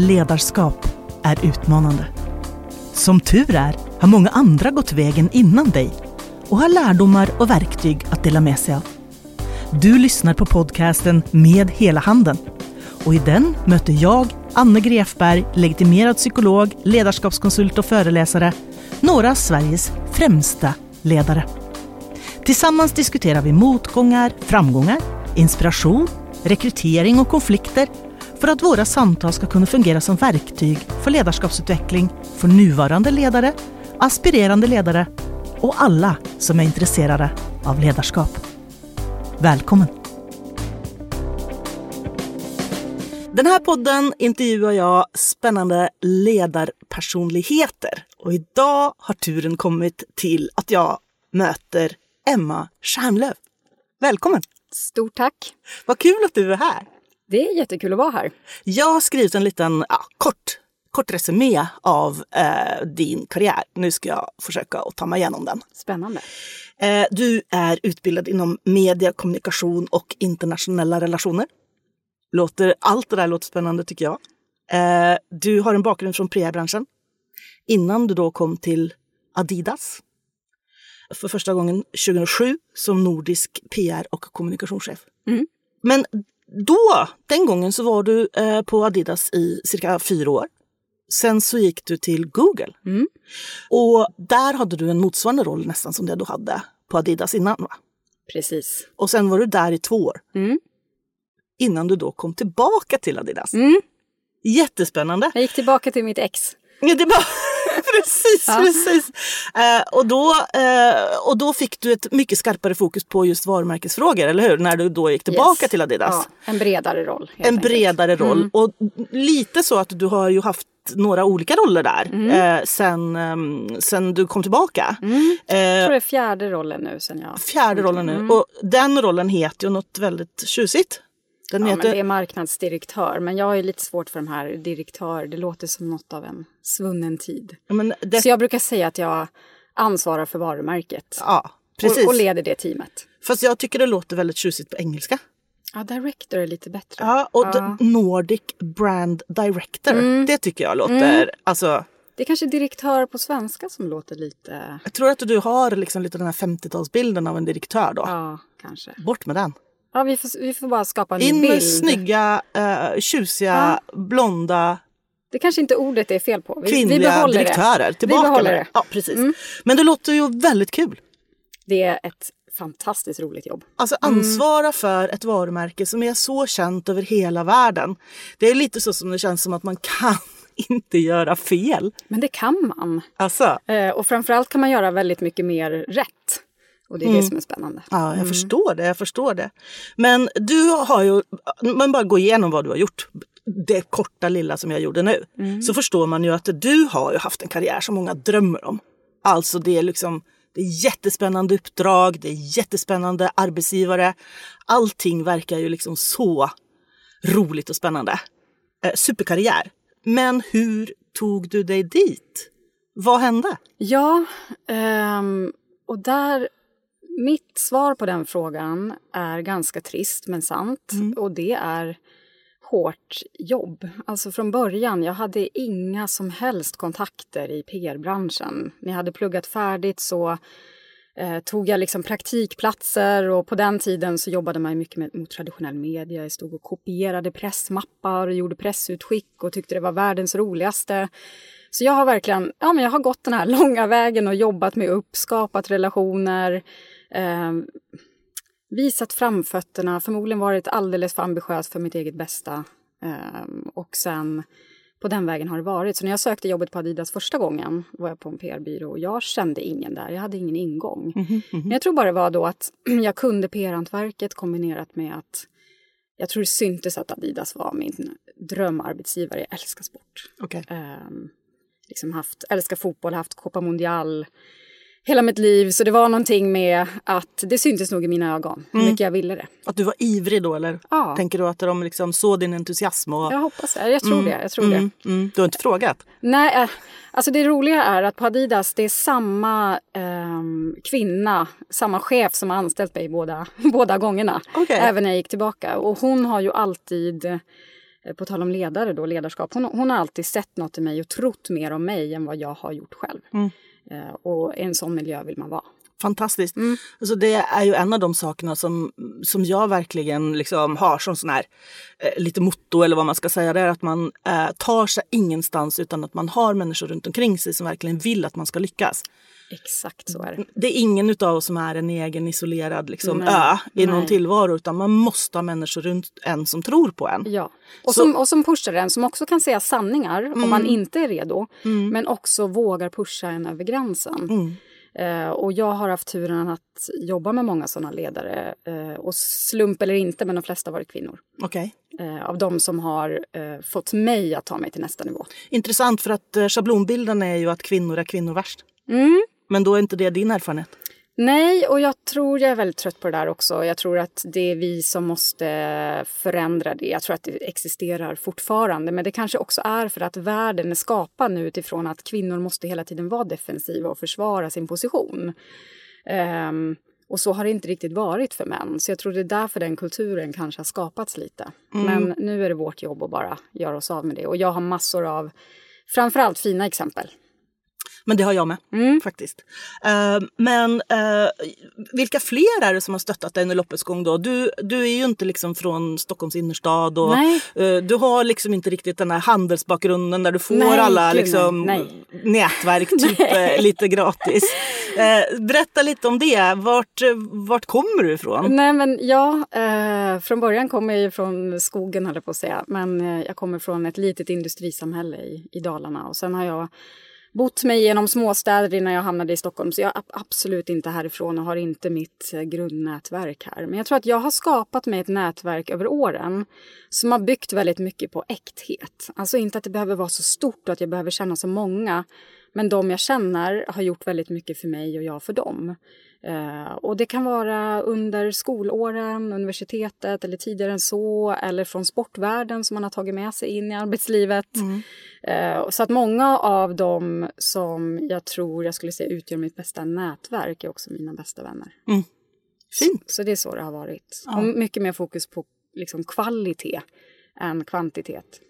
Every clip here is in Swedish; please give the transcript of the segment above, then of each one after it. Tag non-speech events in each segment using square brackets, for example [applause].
Ledarskap är utmanande. Som tur är har många andra gått vägen innan dig och har lärdomar och verktyg att dela med sig av. Du lyssnar på podcasten Med hela handen och i den möter jag, Anne Grefberg, legitimerad psykolog, ledarskapskonsult och föreläsare, några av Sveriges främsta ledare. Tillsammans diskuterar vi motgångar, framgångar, inspiration, rekrytering och konflikter för att våra samtal ska kunna fungera som verktyg för ledarskapsutveckling för nuvarande ledare, aspirerande ledare och alla som är intresserade av ledarskap. Välkommen! Den här podden intervjuar jag spännande ledarpersonligheter och idag har turen kommit till att jag möter Emma Stjärnlöf. Välkommen! Stort tack! Vad kul att du är här! Det är jättekul att vara här. Jag har skrivit en liten ja, kort, kort resumé av eh, din karriär. Nu ska jag försöka att ta mig igenom den. Spännande. Eh, du är utbildad inom media, kommunikation och internationella relationer. Låter, allt det där låter spännande tycker jag. Eh, du har en bakgrund från PR-branschen. Innan du då kom till Adidas. För första gången 2007 som nordisk PR och kommunikationschef. Mm. Men då, den gången så var du eh, på Adidas i cirka fyra år. Sen så gick du till Google. Mm. Och där hade du en motsvarande roll nästan som det du hade på Adidas innan va? Precis. Och sen var du där i två år. Mm. Innan du då kom tillbaka till Adidas. Mm. Jättespännande! Jag gick tillbaka till mitt ex. Ja, det var, [laughs] precis, Ja. precis. Eh, och, då, eh, och då fick du ett mycket skarpare fokus på just varumärkesfrågor, eller hur? När du då gick tillbaka Yes. till Adidas. Ja, en bredare roll. en enkelt. bredare roll. Mm. Och lite så att du har ju haft några olika roller där Mm. eh, sen, ehm, sen du kom tillbaka. Mm. Jag Eh, tror det är fjärde rollen nu sen jag... fjärde rollen nu. Mm. Och den rollen heter ju något väldigt tjusigt. Den Ja, heter... men det är marknadsdirektör, men jag har ju lite svårt för de här direktör. Det låter som något av en svunnen tid. Ja, det... Så jag brukar säga att jag ansvarar för varumärket. Ja, precis. Och, och leder det teamet. Fast jag tycker det låter väldigt tjusigt på engelska. Ja, director är lite bättre. Ja, och Ja. Nordic Brand Director. Mm. Det tycker jag låter... Alltså, Det är kanske direktör på svenska som låter lite... jag tror att du har liksom lite den här 50-talsbilden av en direktör då. Ja, kanske. Bort med den. Ja, vi får, vi får bara skapa en In bild. med snygga, uh, tjusiga, blonda, Det kanske inte ordet är fel på. Vi, kvinnliga vi behåller direktörer. Det. Tillbaka vi behåller det. Ja, precis. Mm. Men det låter ju väldigt kul. Det är ett fantastiskt roligt jobb. Alltså ansvara för ett varumärke som är så känt över hela världen. Det är lite så som det känns som att man kan [laughs] inte göra fel. Men det kan man. Alltså, Eh, och framförallt kan man göra väldigt mycket mer rätt. Och det är det som är spännande. ja, jag förstår det, jag förstår det. Men du har ju, man bara går igenom vad du har gjort, det korta lilla som jag gjorde nu, så förstår man ju att du har ju haft en karriär som många drömmer om. Alltså det är liksom, det är jättespännande uppdrag, det är jättespännande arbetsgivare. Allting verkar ju liksom så roligt och spännande. Eh, superkarriär. Men hur tog du dig dit? Vad hände? Ja, ehm, och där... Mitt svar på den frågan är ganska trist men sant. Och det är hårt jobb. Alltså från början, jag hade inga som helst kontakter i PR-branschen. När jag hade pluggat färdigt så eh, tog jag liksom praktikplatser och på den tiden så jobbade man mycket med, mot traditionell media. Jag stod och kopierade pressmappar och gjorde pressutskick och tyckte det var världens roligaste. Så jag har verkligen ja, men jag har gått den här [laughs] långa vägen och jobbat mig upp, skapat relationer, eh, visat framfötterna, förmodligen varit alldeles för ambitiös för mitt eget bästa. Eh, och sen på den vägen har det varit. Så när jag sökte jobbet på Adidas första gången var jag på en PR-byrå och jag kände ingen där. Jag hade ingen ingång. Men jag tror bara det var då att [clears throat] jag kunde PR-hantverket kombinerat med att jag tror det syntes att Adidas var min drömarbetsgivare. Jag älskar sport. Okej. Ehm, liksom haft, älskar fotboll, haft Copa Mundial hela mitt liv. Så det var någonting med att det syntes nog i mina ögon hur mycket jag ville det. Att du var ivrig då eller? Ja. Tänker du att de liksom såg din entusiasm? Och... Jag hoppas det. Jag tror det. Jag tror det. Mm, mm. Du har inte frågat? Nej, eh, alltså det roliga är att på Adidas det är samma ehm, kvinna, samma chef som har anställt mig båda, [laughs] båda gångerna. Okej. Även när jag gick tillbaka. Och hon har ju alltid eh, på tal om ledare då, ledarskap, hon, hon, har alltid sett något i mig och trott mer om mig än vad jag har gjort själv. Eh, och i en sån miljö vill man vara fantastiskt. Mm. Alltså det är ju en av de sakerna som, som jag verkligen liksom har som sån här eh, lite motto eller vad man ska säga. Det är att man eh, tar sig ingenstans utan att man har människor runt omkring sig som verkligen vill att man ska lyckas. Exakt så är det. Det är ingen av oss som är en egen isolerad liksom, ö i någon tillvaro utan man måste ha människor runt en som tror på en. Ja, och, som, och som pushar en, som också kan säga sanningar mm. om man inte är redo. Mm. Men också vågar pusha en över gränsen. Mm. Eh, och jag har haft turen att jobba med många sådana ledare. Eh, och slump eller inte, men de flesta har varit kvinnor. Okay. Eh, av de som har eh, fått mig att ta mig till nästa nivå. Intressant, för att eh, schablonbilden är ju att kvinnor är kvinnor värst. Mm. Men då är inte det din erfarenhet? Nej, och jag tror jag är väldigt trött på det där också. Jag tror att det är vi som måste förändra det. Jag tror att det existerar fortfarande, men det kanske också är för att världen är skapad nu utifrån att kvinnor måste hela tiden vara defensiva och försvara sin position. Um, och så har det inte riktigt varit för män. Så jag tror det är därför den kulturen kanske har skapats lite. Mm. Men nu är det vårt jobb att bara göra oss av med det. Och jag har massor av framförallt fina exempel men det har jag med mm. faktiskt. Uh, men uh, vilka fler är det som har stöttat dig under loppets gång då? Du, du är ju inte liksom från Stockholms innerstad och uh, du har liksom inte riktigt den här handelsbakgrunden där du får nej, alla liksom, nätverk typ [laughs] lite gratis. berätta lite om det. Vart, vart kommer du ifrån? Nej men ja, från början kommer jag ju från skogen höll jag på att säga. Men jag kommer från ett litet industrisamhälle i, i Dalarna och sen har jag bott mig genom småstäder innan jag hamnade i Stockholm. Så jag är absolut inte härifrån och har inte mitt eh, grundnätverk här. Men jag tror att jag har skapat mig ett nätverk över åren som har byggt väldigt mycket på äkthet. Alltså inte att det behöver vara så stort och att jag behöver känna så många. Men de jag känner har gjort väldigt mycket för mig och jag för dem. Uh, och det kan vara under skolåren, universitetet eller tidigare än så eller från sportvärlden som man har tagit med sig in i arbetslivet. Mm. Uh, så att många av dem som jag tror jag skulle säga utgör mitt bästa nätverk är också mina bästa vänner. Mm. Fint. Så, så, det är så det har varit. Ja. Och mycket mer fokus på liksom, kvalitet än kvantitet.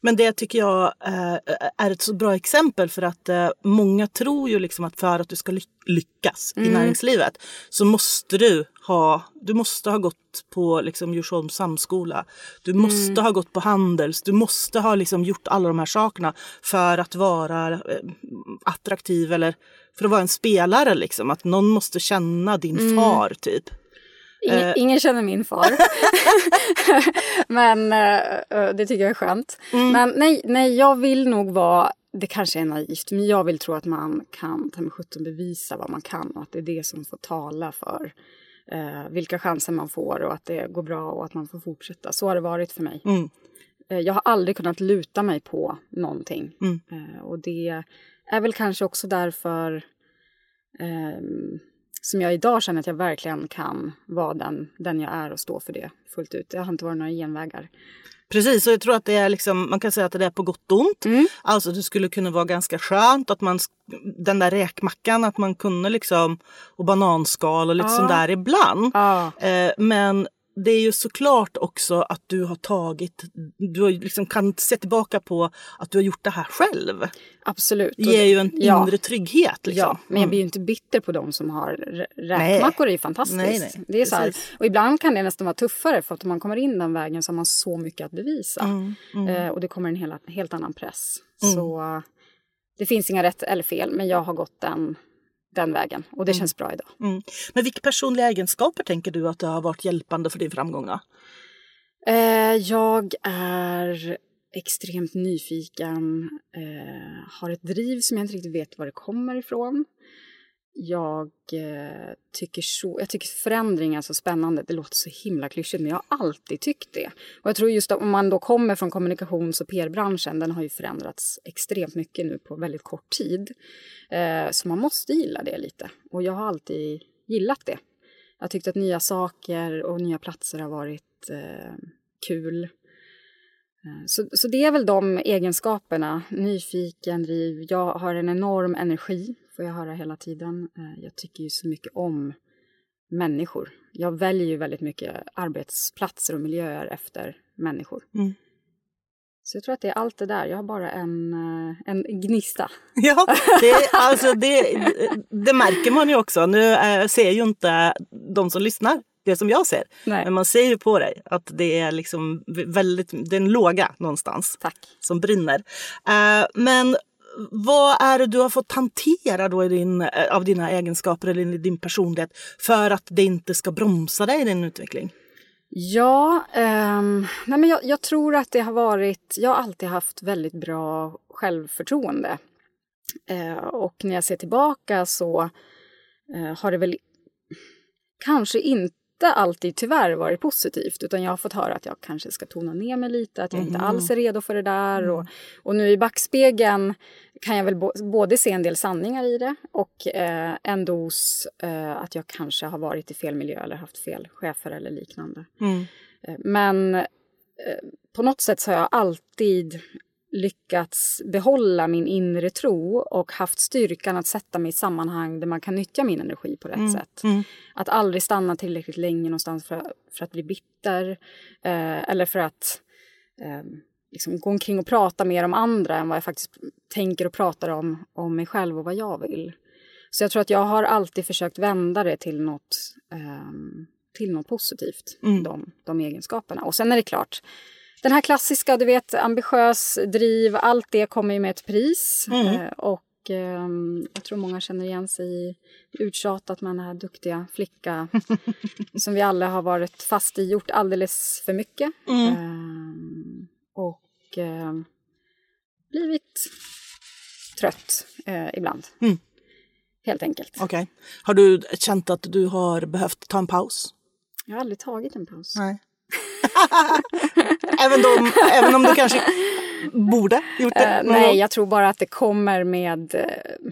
Men det tycker jag eh, är ett så bra exempel för att eh, många tror ju liksom att för att du ska lyckas mm. i näringslivet så måste du ha, du måste ha gått på liksom Djursholms samskola. Du mm. måste mm. ha gått på Handels. Du måste ha liksom gjort alla de här sakerna för att vara eh, attraktiv eller för att vara en spelare. Liksom. Att någon måste känna din mm. far typ. Ingen, uh. ingen känner min far. [laughs] men uh, det tycker jag är skönt. Mm. Men nej, nej, jag vill nog vara det kanske är naivt, men jag vill tro att man kan ta med sjutton bevisa vad man kan och att det är det som får tala för uh, vilka chanser man får och att det går bra och att man får fortsätta. Så har det varit för mig. Mm. jag har aldrig kunnat luta mig på någonting. Mm. och det är väl kanske också därför um, som jag idag känner att jag verkligen kan vara den, den jag är och stå för det fullt ut. Det har inte varit några genvägar. Precis, och jag tror att det är liksom, man kan säga att det är på gott och ont. Mm. Alltså det skulle kunna vara ganska skönt att man, den där räkmackan, att man kunde liksom, och bananskal och lite ja. sånt där ibland. Ja. Eh, men det är ju såklart också att du har tagit, du liksom kan se tillbaka på att du har gjort det här själv. Absolut. Det ger ju en ja. inre trygghet. Liksom. Ja, men jag blir ju inte bitter på de som har räkmackor. Det är ju fantastiskt. Nej, nej. Det är så här, och ibland kan det nästan vara tuffare för att om man kommer in den vägen så har man så mycket att bevisa. Mm, mm. Eh, och det kommer en helt, helt annan press. Mm. Så det finns inga rätt eller fel, men jag har gått den den vägen och det mm. känns bra idag. Mm. Men vilka personliga egenskaper tänker du att det har varit hjälpande för din framgång? Eh, jag är extremt nyfiken, eh, har ett driv som jag inte riktigt vet var det kommer ifrån jag eh, tycker så, jag tycker förändring är så spännande. Det låter så himla klyschigt men jag har alltid tyckt det. Och jag tror just att om man då kommer från kommunikations och PR-branschen, den har ju förändrats extremt mycket nu på väldigt kort tid. Eh, så man måste gilla det lite. Och jag har alltid gillat det. Jag tyckte att nya saker och nya platser har varit eh, kul. Eh, så, så det är väl de egenskaperna. Nyfiken, driv. Jag har en enorm energi får jag höra hela tiden. Eh, jag tycker ju så mycket om människor. Jag väljer ju väldigt mycket arbetsplatser och miljöer efter människor. Mm. Så jag tror att det är allt det där. Jag har bara en, eh, en gnista. [laughs] Ja, det, [laughs] alltså det, det märker man ju också. Nu äh, ser ju inte de som lyssnar det som jag ser. Nej. Men man ser ju på dig att det är liksom väldigt, det är en låga någonstans. Tack. Som brinner. Men vad är det du har fått hantera då i din, eh, av dina egenskaper eller i din personlighet för att det inte ska bromsa dig i din utveckling? Ja, um, nej men jag, jag, tror att det har varit... Jag har alltid haft väldigt bra självförtroende. Uh, och när jag ser tillbaka så uh, har det väl kanske inte inte alltid tyvärr varit positivt utan jag har fått höra att jag kanske ska tona ner mig lite, att jag mm. inte alls är redo för det där. Mm. Och, och nu i backspegeln kan jag väl både se en del sanningar i det och eh, en dos eh, att jag kanske har varit i fel miljö eller haft fel chefer eller liknande. Mm. Eh, men eh, på något sätt så har jag alltid lyckats behålla min inre tro och haft styrkan att sätta mig i sammanhang där man kan nyttja min energi på rätt mm. sätt. Mm. Att aldrig stanna tillräckligt länge någonstans för, för att bli bitter eh, eller för att eh, liksom gå omkring och prata mer om andra än vad jag faktiskt tänker och pratar om, om mig själv och vad jag vill. Så jag tror att jag har alltid försökt vända det till något, eh, till något positivt, mm. de, de egenskaperna. Och sen är det klart, den här klassiska, du vet, ambitiös, driv, allt det kommer ju med ett pris. Mm. Eh, och eh, jag tror många känner igen sig i uttjatat med den här duktiga flicka [laughs] som vi alla har varit fast i, gjort alldeles för mycket. Mm. Eh, och ehm, blivit trött eh, ibland. Mm. Helt enkelt. Okej. Okay. Har du känt att du har behövt ta en paus? Jag har aldrig tagit en paus. Nej. [laughs] även, om, även om du kanske borde gjort det? Uh, nej, jag tror bara att det kommer med, eh,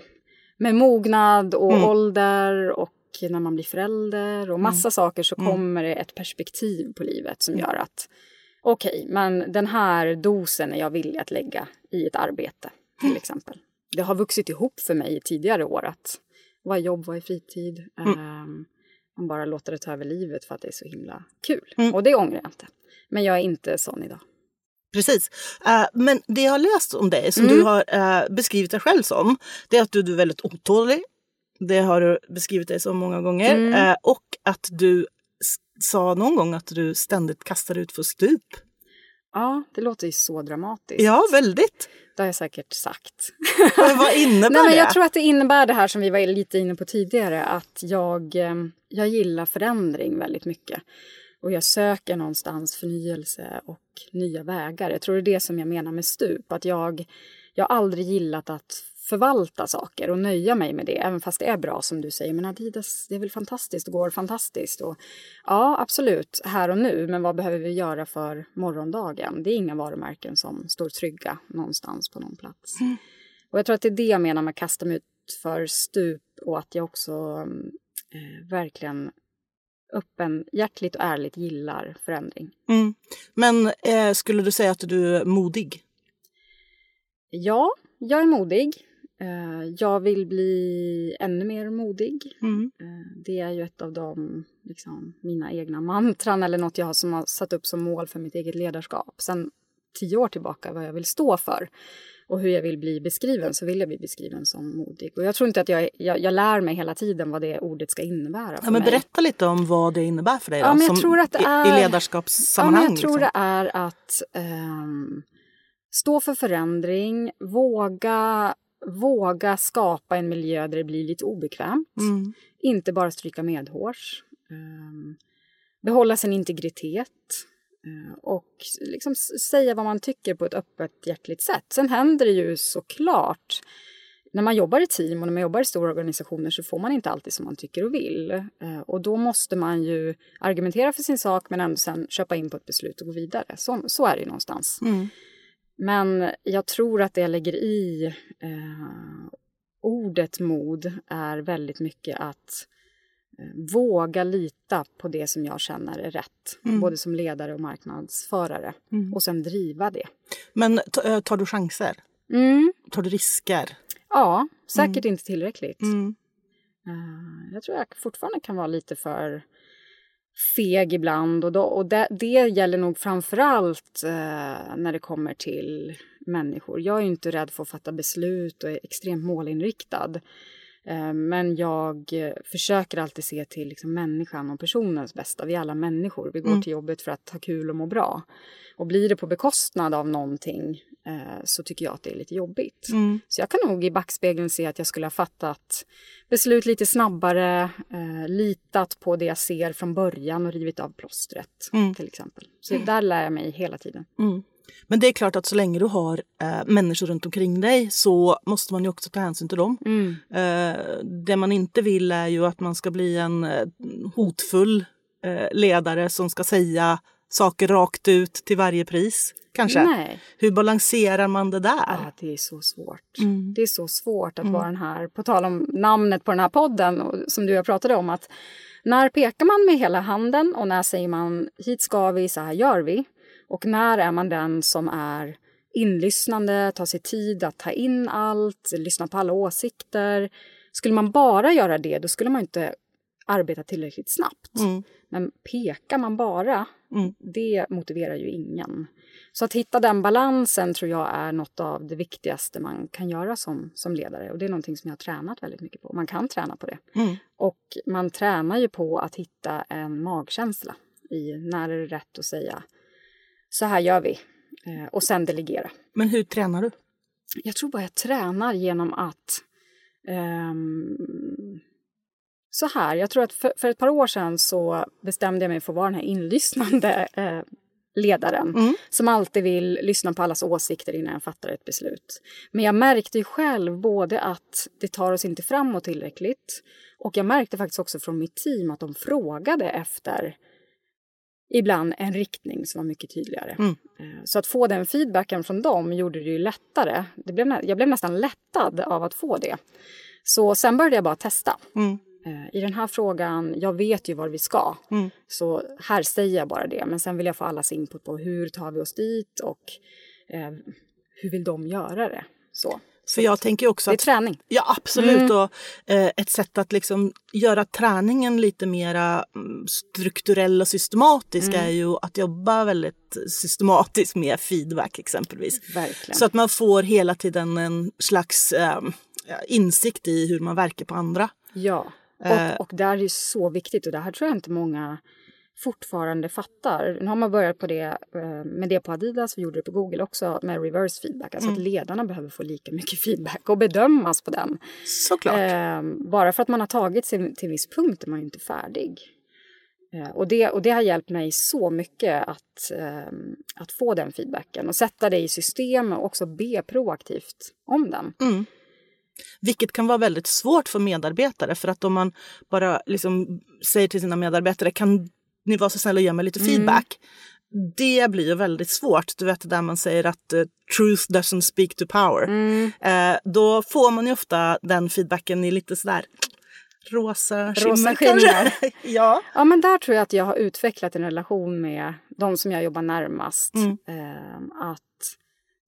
med mognad och mm. ålder och när man blir förälder och massa mm. saker så mm. kommer det ett perspektiv på livet som gör att okej, okay, men den här dosen är jag villig att lägga i ett arbete till exempel. Det har vuxit ihop för mig i tidigare år att vad är jobb, vad är fritid? Um, man bara låter det ta över livet för att det är så himla kul. Mm. Och det ångrar jag inte. Men jag är inte sån idag. Precis. Uh, men det jag har läst om dig, som mm. du har uh, beskrivit dig själv som, det är att du, du är väldigt otålig. Det har du beskrivit dig som många gånger. Mm. Uh, och att du sa någon gång att du ständigt kastar ut för stup. Ja, det låter ju så dramatiskt. Ja, väldigt. Det har jag säkert sagt. Men vad [laughs] innebär Nej, men? Jag tror att det innebär det här som vi var lite inne på tidigare, att jag, eh, jag gillar förändring väldigt mycket. Och jag söker någonstans förnyelse och nya vägar. Jag tror det är det som jag menar med stup, att jag, jag har aldrig gillat att förvalta saker och nöja mig med det, även fast det är bra som du säger. Men Adidas, det är väl fantastiskt och går fantastiskt. Och, ja, absolut, här och nu, men vad behöver vi göra för morgondagen? Det är inga varumärken som står trygga någonstans på någon plats. Mm. Och jag tror att det är det jag menar med att kasta mig ut för stup och att jag också eh, verkligen öppen, hjärtligt och ärligt gillar förändring. Mm. Men eh, skulle du säga att du är modig? Ja, jag är modig. Eh, jag vill bli ännu mer modig. Mm. Eh, det är ju ett av de, liksom, mina egna mantran eller något jag har, som har satt upp som mål för mitt eget ledarskap. Sen tio år tillbaka vad jag vill stå för och hur jag vill bli beskriven så vill jag bli beskriven som modig. Och jag tror inte att jag, jag, jag lär mig hela tiden vad det ordet ska innebära för ja, men Berätta lite om vad det innebär för dig då, ja, men jag tror att det är, i ledarskapssammanhang. Ja, jag tror liksom. det är att um, stå för förändring, våga våga skapa en miljö där det blir lite obekvämt. Mm. Inte bara stryka medhårs. Um, behålla sin integritet. Uh, och liksom säga vad man tycker på ett öppet, hjärtligt sätt. Sen händer det ju såklart när man jobbar i team och när man jobbar i stora organisationer så får man inte alltid som man tycker och vill. Uh, och då måste man ju argumentera för sin sak men ändå sen köpa in på ett beslut och gå vidare. Så, så är det ju någonstans. Mm. Men jag tror att det jag lägger i eh, ordet mod är väldigt mycket att eh, våga lita på det som jag känner är rätt. Mm. Både som ledare och marknadsförare. Mm. Och sen driva det. Men eh, tar du chanser? Mm. Tar du risker? Ja, säkert mm. inte tillräckligt. Uh, jag tror jag fortfarande kan vara lite för feg ibland och, då, och det, det gäller nog framförallt eh, när det kommer till människor. Jag är inte rädd för att fatta beslut och är extremt målinriktad. Eh, men jag försöker alltid se till liksom människan och personens bästa. Vi är alla människor. Vi går mm. till jobbet för att ha kul och må bra. Och blir det på bekostnad av någonting eh, så tycker jag att det är lite jobbigt. Mm. Så jag kan nog i backspegeln se att jag skulle ha fattat beslut lite snabbare, eh, litat på det jag ser från början och rivit av plåstret mm. till exempel. Så där lär jag mig hela tiden. Men det är klart att så länge du har äh, människor runt omkring dig så måste man ju också ta hänsyn till dem. Mm. Äh, det man inte vill är ju att man ska bli en äh, hotfull ledare som ska säga saker rakt ut till varje pris. Kanske. Nej. Hur balanserar man det där? Ja, det är så svårt. Mm. Det är så svårt att mm. vara den här, på tal om namnet på den här podden som du och jag pratade om, att när pekar man med hela handen och när säger man hit ska vi, så här gör vi? Och när är man den som är inlyssnande, tar sig tid att ta in allt, lyssna på alla åsikter. Skulle man bara göra det, då skulle man inte arbeta tillräckligt snabbt. Mm. Men pekar man bara, mm. det motiverar ju ingen. Så att hitta den balansen tror jag är något av det viktigaste man kan göra som, som ledare. Och det är någonting som jag har tränat väldigt mycket på. Man kan träna på det. Mm. Och man tränar ju på att hitta en magkänsla i när är det rätt att säga så här gör vi. Eh, och sen delegera. Men hur tränar du? Jag tror bara jag tränar genom att um, så här, jag tror att för, för, ett par år sedan så bestämde jag mig för att vara den här inlyssnande eh, ledaren mm. som alltid vill lyssna på allas åsikter innan jag fattar ett beslut. Men jag märkte ju själv både att det tar oss inte framåt tillräckligt och jag märkte faktiskt också från mitt team att de frågade efter ibland en riktning som var mycket tydligare. Mm. Eh, så att få den feedbacken från dem gjorde det ju lättare. Det blev, jag blev nästan lättad av att få det. Så sen började jag bara testa. Mm. Eh, I den här frågan, jag vet ju var vi ska. Mm. Så här säger jag bara det. Men sen vill jag få allas input på hur tar vi oss dit och eh, hur vill de göra det. Så. För jag tänker också att, det är träning. Ja, absolut. Mm. Och, eh, ett sätt att liksom göra träningen lite mer mm, strukturell och systematisk mm. är ju att jobba väldigt systematiskt med feedback exempelvis. Verkligen. Så att man får hela tiden en slags eh, insikt i hur man verkar på andra. Ja, och, eh. och det är ju så viktigt och det här tror jag inte många fortfarande fattar. Nu har man börjat på det, eh, med det på Adidas, vi gjorde det på Google också med reverse feedback. Alltså mm. att ledarna behöver få lika mycket feedback och bedömas på den. Såklart. Eh, bara för att man har tagit sig till en viss punkt är man ju inte färdig. Eh, och, det, och det har hjälpt mig så mycket att, eh, att få den feedbacken och sätta det i system och också be proaktivt om den. Mm. Vilket kan vara väldigt svårt för medarbetare för att om man bara liksom säger till sina medarbetare kan ni vara så snälla och ge mig lite mm. feedback. Det blir ju väldigt svårt. Du vet där man säger att uh, truth doesn't speak to power. Mm. Uh, då får man ju ofta den feedbacken i lite sådär rosa skimmer. skimmer. [laughs] ja. ja, men där tror jag att jag har utvecklat en relation med de som jag jobbar närmast. Mm. Uh, att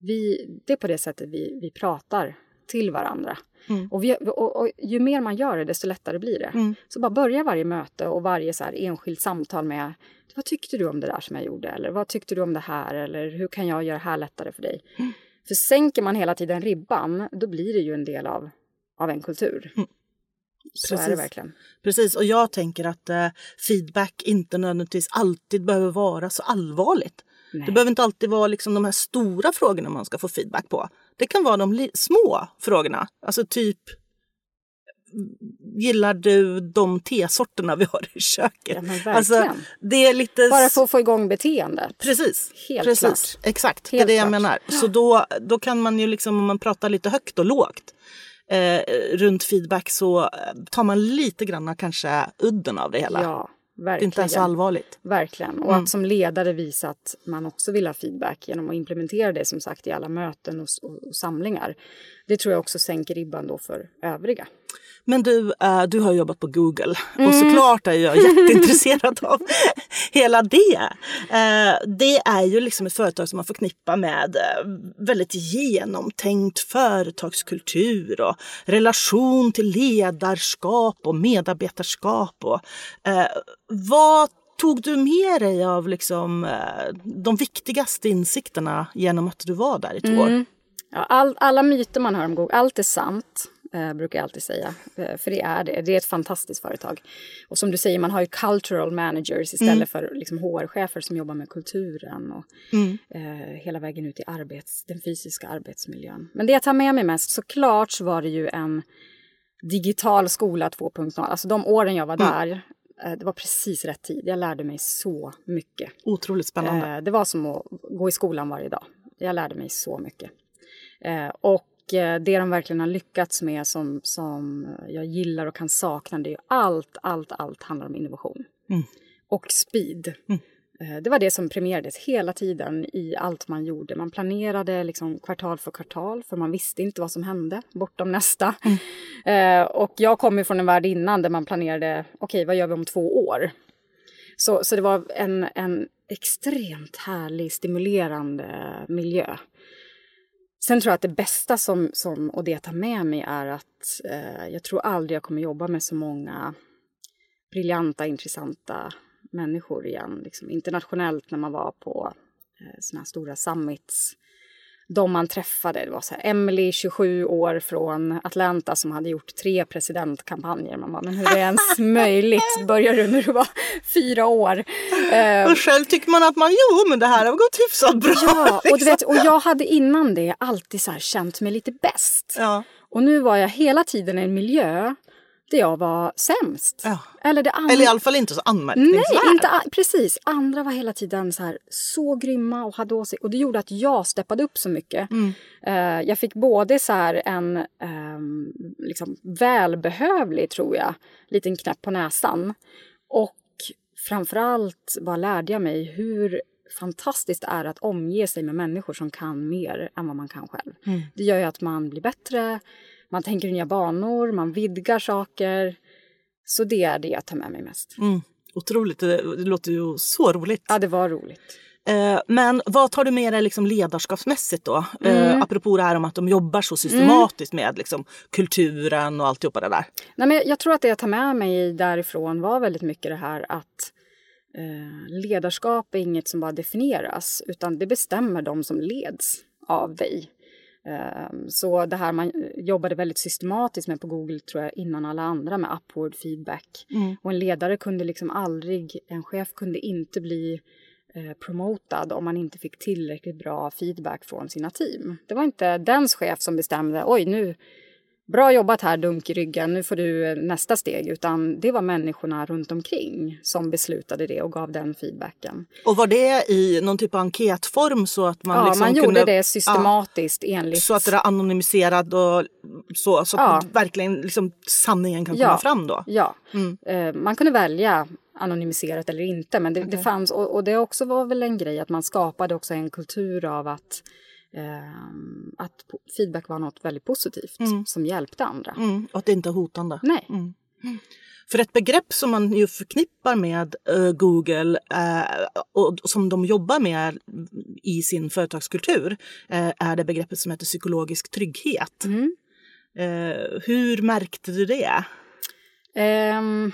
vi, det är på det sättet vi, vi pratar till varandra. Mm. Och, vi, och, och, ju mer man gör det, desto lättare blir det. Mm. Så bara börja varje möte och varje så här enskilt samtal med vad tyckte du om det där som jag gjorde? Eller vad tyckte du om det här? Eller hur kan jag göra det här lättare för dig? Mm. För sänker man hela tiden ribban, då blir det ju en del av, av en kultur. Mm. Så Precis. är det verkligen. Precis, och jag tänker att eh, feedback inte nödvändigtvis alltid behöver vara så allvarligt. Nej. Det behöver inte alltid vara liksom de här stora frågorna man ska få feedback på. Det kan vara de små frågorna. Alltså typ Gillar du de tesorterna vi har i köket? Ja, alltså, det är lite... Bara för att få igång beteendet. Precis. Helt Precis. Klart. Exakt, Helt det är det jag menar. Så då, då kan man ju liksom, om man pratar lite högt och lågt eh, runt feedback så eh, tar man lite grann kanske udden av det hela. Ja. Verkligen. Det inte så allvarligt. Verkligen. Och mm. att som ledare visa att man också vill ha feedback genom att implementera det som sagt i alla möten och, och, och samlingar. Det tror jag också sänker ribban då för övriga. Men du, uh, du har jobbat på Google mm. och såklart är jag [laughs] jätteintresserad av [laughs] hela det. Uh, det är ju liksom ett företag som man förknippar med uh, väldigt genomtänkt företagskultur och relation till ledarskap och medarbetarskap. Och, vad tog du med dig av liksom, eh, de viktigaste insikterna genom att du var där i två år? Mm. Ja, all, alla myter man hör om Google, allt är sant eh, brukar jag alltid säga. Eh, för det är det. Det är ett fantastiskt företag. Och som du säger, man har ju cultural managers istället mm. för liksom HR-chefer som jobbar med kulturen och mm. eh, hela vägen ut i arbets, den fysiska arbetsmiljön. Men det jag tar med mig mest, såklart så var det ju en digital skola 2.0. Alltså de åren jag var mm. där, eh, det var precis rätt tid. Jag lärde mig så mycket. Otroligt spännande. Eh, det var som att gå i skolan varje dag. Jag lärde mig så mycket. Eh, och Eh, det de verkligen har lyckats med som, som jag gillar och kan sakna det är ju allt, allt, allt handlar om innovation. Mm. Och speed. Mm. Eh, det var det som premierades hela tiden i allt man gjorde. Man planerade liksom kvartal för kvartal för man visste inte vad som hände bortom nästa. Mm. Eh, och jag kom ju från en värld innan där man planerade, okej okay, vad gör vi om två år? Så, så det var en, en extremt härlig, stimulerande miljö. Sen tror jag att det bästa som, som, och det jag tar med mig är att eh, jag tror aldrig jag kommer jobba med så många briljanta, intressanta människor igen. Liksom internationellt när man var på eh, såna här stora summits de man träffade. Det var så här, Emily, 27 år från Atlanta som hade gjort tre presidentkampanjer. Man bara, men hur är det ens [laughs] möjligt? Började du när du var fyra år? Uh, och själv tycker man att man, jo men det här har gått hyfsat bra. Ja, och, du vet, och jag hade innan det alltid så känt mig lite bäst. Ja. Och nu var jag hela tiden i en miljö där jag var sämst. Ja. Eller, det and... Eller i alla fall inte så anmärkningsvärd. Nej, inte, precis. Andra var hela tiden så, här, så grymma och hade åsikter. Och det gjorde att jag steppade upp så mycket. Mm. Uh, jag fick både så här en um, liksom välbehövlig, tror jag, liten knäpp på näsan. Och framförallt bara lärde jag mig hur fantastiskt det är att omge sig med människor som kan mer än vad man kan själv. Mm. Det gör ju att man blir bättre, man tänker i nya banor, man vidgar saker. Så det är det jag tar med mig mest. Mm. Otroligt, det, det låter ju så roligt. Ja, det var roligt. Eh, men vad tar du med dig liksom ledarskapsmässigt då? Eh, mm. Apropå det här om att de jobbar så systematiskt mm. med liksom, kulturen och alltihopa det där. Nej, men jag tror att det jag tar med mig därifrån var väldigt mycket det här att eh, ledarskap är inget som bara definieras utan det bestämmer de som leds av dig. Ehm, så det här man jobbade väldigt systematiskt med på Google tror jag innan alla andra med upward feedback. Mm. Och en ledare kunde liksom aldrig, en chef kunde inte bli eh, promotad om man inte fick tillräckligt bra feedback från sina team. Det var inte dens chef som bestämde, oj nu bra jobbat här dunk i ryggen, nu får du eh, nästa steg. Utan det var människorna runt omkring som beslutade det och gav den feedbacken. Och var det i någon typ av enkätform så att man Ja, liksom man gjorde kunde, det systematiskt ja, enligt... Så att det är anonymiserat och så, så att ja. verkligen liksom sanningen kan ja, komma fram då? Ja, mm. Eh, man kunde välja anonymiserat eller inte men det, okay. det fanns och, och det också var väl en grej att man skapade också en kultur av att Ehm, att feedback var något väldigt positivt mm. som hjälpte andra. Mm, och att det inte är hotande. Nej. Mm. För ett begrepp som man ju förknippar med uh, Google uh, och som de jobbar med i sin företagskultur uh, är det begreppet som heter psykologisk trygghet. Mm. hur märkte du det? Um,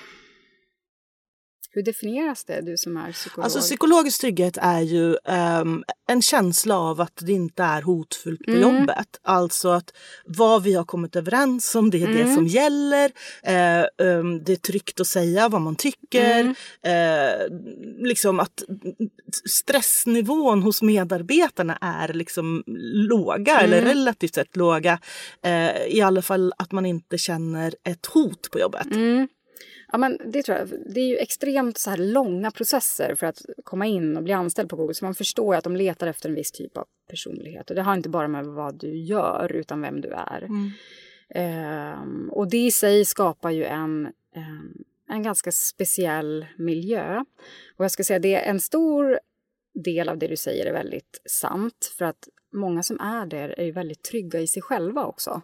hur definieras det, du som är psykolog? Alltså psykologisk trygghet är ju um, en känsla av att det inte är hotfullt på mm. jobbet. Alltså att vad vi har kommit överens om, det är mm. det som gäller. Uh, um, det är tryggt att säga vad man tycker. Uh, liksom att stressnivån hos medarbetarna är liksom låga eller mm. relativt sett låga. Uh, I alla fall att man inte känner ett hot på jobbet. Mm. Ja, men det tror jag. Det är ju extremt så här långa processer för att komma in och bli anställd på Google. Så man förstår att de letar efter en viss typ av personlighet. Och det har inte bara med vad du gör, utan vem du är. Mm. Um, och det i sig skapar ju en, um, en ganska speciell miljö. Och jag ska säga det är en stor del av det du säger är väldigt sant. För att många som är där är ju väldigt trygga i sig själva också.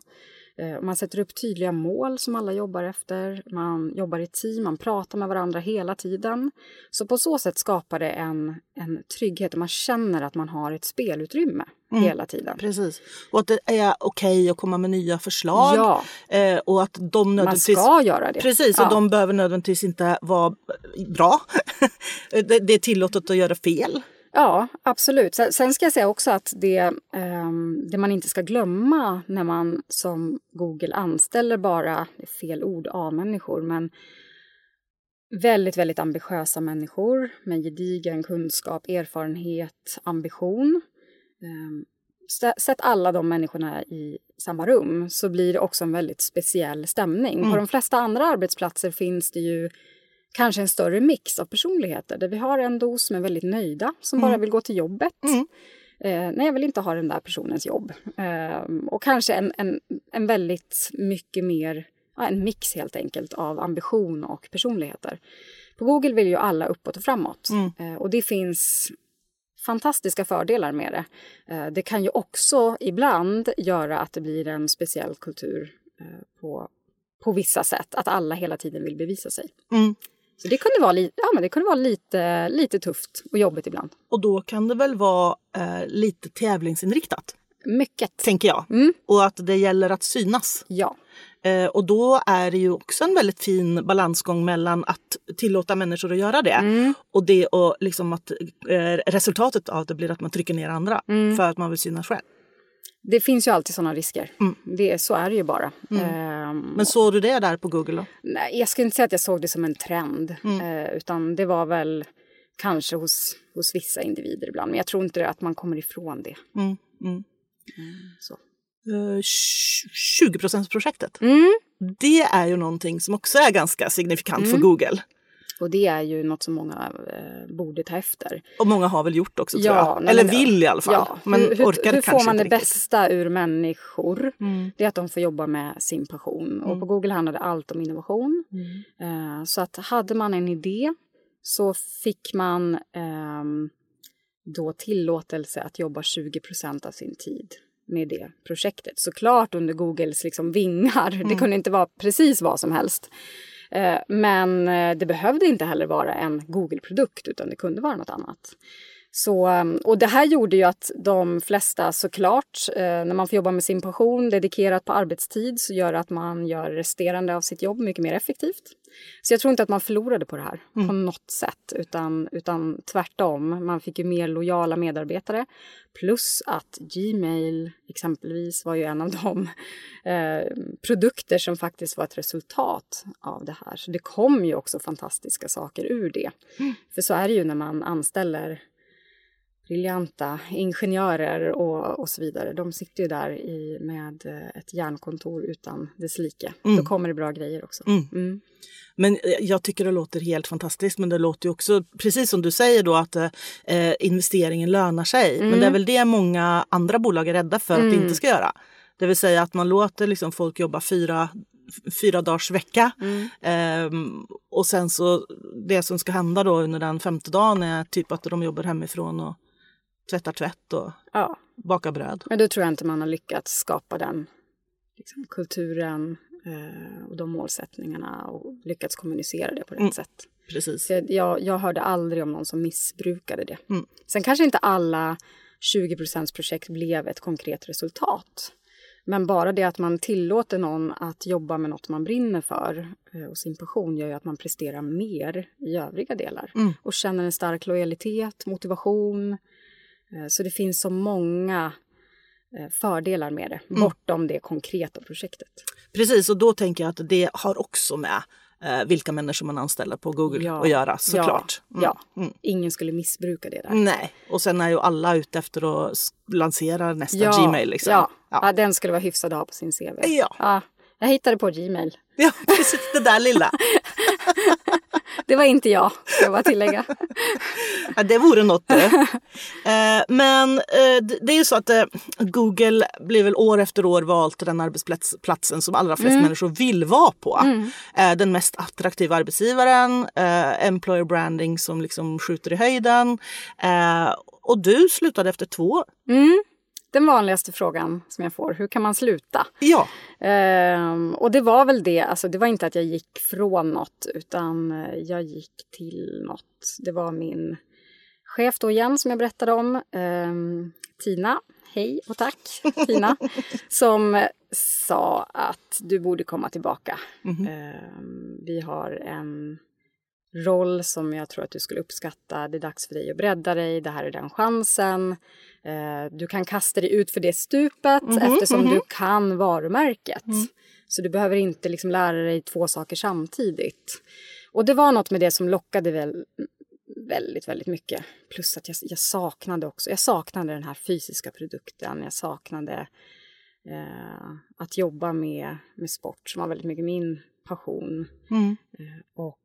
Eh, man sätter upp tydliga mål som alla jobbar efter. Man jobbar i team, man pratar med varandra hela tiden. Så på så sätt skapar det en, en trygghet och man känner att man har ett spelutrymme mm. hela tiden. Preokay. Och att det är okej att komma med nya förslag. Ja. Eh, och att de nödvändigtvis... Man ska göra det. Precis, och de behöver nödvändigtvis inte vara bra. [laughs] det, det är tillåtet att göra fel. Ja, absolut. Sen ska jag säga också att det, um, det man inte ska glömma när man som Google anställer bara, fel ord, A-människor, men väldigt, väldigt ambitiösa människor med gedigen kunskap, erfarenhet, ambition. Um, sätt alla de människorna i samma rum så blir det också en väldigt speciell stämning. Mm. På de flesta andra arbetsplatser finns det ju kanske en större mix av personligheter där vi har en dos som är väldigt nöjda, som mm. bara vill gå till jobbet. Mm. Eh, nej, jag vill inte ha den där personens jobb. Eh, och kanske en, en, en väldigt mycket mer, ja, en mix helt enkelt av ambition och personligheter. På Google vill ju alla uppåt och framåt. Mm. Eh, och det finns fantastiska fördelar med det. Eh, det kan ju också ibland göra att det blir en speciell kultur eh, på, på vissa sätt. Att alla hela tiden vill bevisa sig. Mm. Så det kunde vara, li ja, men det kunde vara lite, lite tufft och jobbigt ibland. Och då kan det väl vara eh, lite tävlingsinriktat? Mycket. Tänker jag. Mm. Och att det gäller att synas. Ja. Eh, och då är det ju också en väldigt fin balansgång mellan att tillåta människor att göra det mm. och det och liksom att eh, resultatet av det blir att man trycker ner andra mm. för att man vill synas själv. Det finns ju alltid sådana risker. Mm. Det, så är det ju bara. Mm. Um, Men såg du det där på Google? Då? Nej, jag skulle inte säga att jag såg det som en trend. Mm. Uh, utan det var väl kanske hos, hos vissa individer ibland. Men jag tror inte att man kommer ifrån det. Mm. Mm. så. Uh, 20 projektet Det är ju någonting som också är ganska signifikant för Google. Och det är ju något som många eh, borde ta efter. Och många har väl gjort också tror ja, jag. Eller vill i alla fall. Ja. Men hur, orkar hur får man det riktigt. bästa ur människor? Mm. Det är att de får jobba med sin passion. Mm. Och på Google handlar det allt om innovation. Mm. Eh, så att hade man en idé så fick man eh, då tillåtelse att jobba 20% av sin tid med det projektet. Såklart under Googles liksom vingar. Det mm. kunde inte vara precis vad som helst. Eh, men eh, det behövde inte heller vara en Google-produkt utan det kunde vara något annat. Så, ehm, och det här gjorde ju att de flesta såklart, eh, när man får jobba med sin passion dedikerat på arbetstid så gör det att man gör resterande av sitt jobb mycket mer effektivt. Så jag tror inte att man förlorade på det här mm. på något sätt utan, utan tvärtom. Man fick ju mer lojala medarbetare. Plus att Gmail exempelvis var ju en av de eh, produkter som faktiskt var ett resultat av det här. Så det kom ju också fantastiska saker ur det. Mm. För så är det ju när man anställer briljanta ingenjörer och, och så vidare. De sitter ju där i, med eh, ett järnkontor utan dess like. Mm. Då kommer det bra grejer också. Mm. Mm. Men eh, jag tycker det låter helt fantastiskt. Men det låter ju också, precis som du säger då, att eh, investeringen lönar sig. Men det är mm. väl det många andra bolag är rädda för att det inte mm. ska göra. Det vill säga att man låter liksom folk jobba fyra fyra dagars vecka. Mm. Um, och sen så det som ska hända då under den femte dagen är typ att de jobbar hemifrån och tvättar tvätt och ja. bakar bröd. Men då tror jag inte man har lyckats skapa den liksom, kulturen eh, och de målsättningarna och lyckats kommunicera det på rätt mm. sätt. Precis. Jag, jag hörde aldrig om någon som missbrukade det. Mm. Sen kanske inte alla 20 projekt blev ett konkret resultat. Men bara det att man tillåter någon att jobba med något man brinner för eh, och sin passion gör ju att man presterar mer i övriga delar mm. och känner en stark lojalitet, motivation, så det finns så många eh, fördelar med det, mm. bortom det konkreta projektet. Precis, och då tänker jag att det har också med eh, vilka människor man anställer på Google ja. att göra såklart. Ja, mm. ja. Mm. ingen skulle missbruka det där. Nej, och sen är ju alla ute efter att lansera nästa ja. Gmail. Liksom. Ja. Ja. ja, den skulle vara hyfsad att ha på sin CV. Ja. Jag hittade på Gmail. Ja, precis det där lilla. [laughs] Det var inte jag, ska jag bara tillägga. [laughs] ja, det vore något det. Eh, men eh, det är ju så att eh, Google blir väl år efter år valt den arbetsplatsen som allra flest mm. människor vill vara på. Mm. Den mest attraktiva arbetsgivaren, employer branding som liksom skjuter i höjden. Och du slutade efter två år. Mm den vanligaste frågan som jag får. Hur kan man sluta? Ja. Ehm, och det var väl det, alltså det var inte att jag gick från något utan eh, jag gick till något. Det var min chef då igen som jag berättade om, ehm, Tina. Hej och tack [laughs] Tina. som sa att du borde komma tillbaka. Mhm. Ehm, vi har en roll som jag tror att du skulle uppskatta. Det är dags för dig att bredda dig. Det här är den chansen. Eh, du kan kasta dig ut för det stupet eftersom du kan varumärket. Så du behöver inte liksom lära dig två saker samtidigt. Och det var något med det som lockade väl väldigt, väldigt mycket. Plus att jag, jag saknade också, jag saknade den här fysiska produkten. Jag saknade eh, att jobba med, med sport som var väldigt mycket min passion. Mm. Eh, och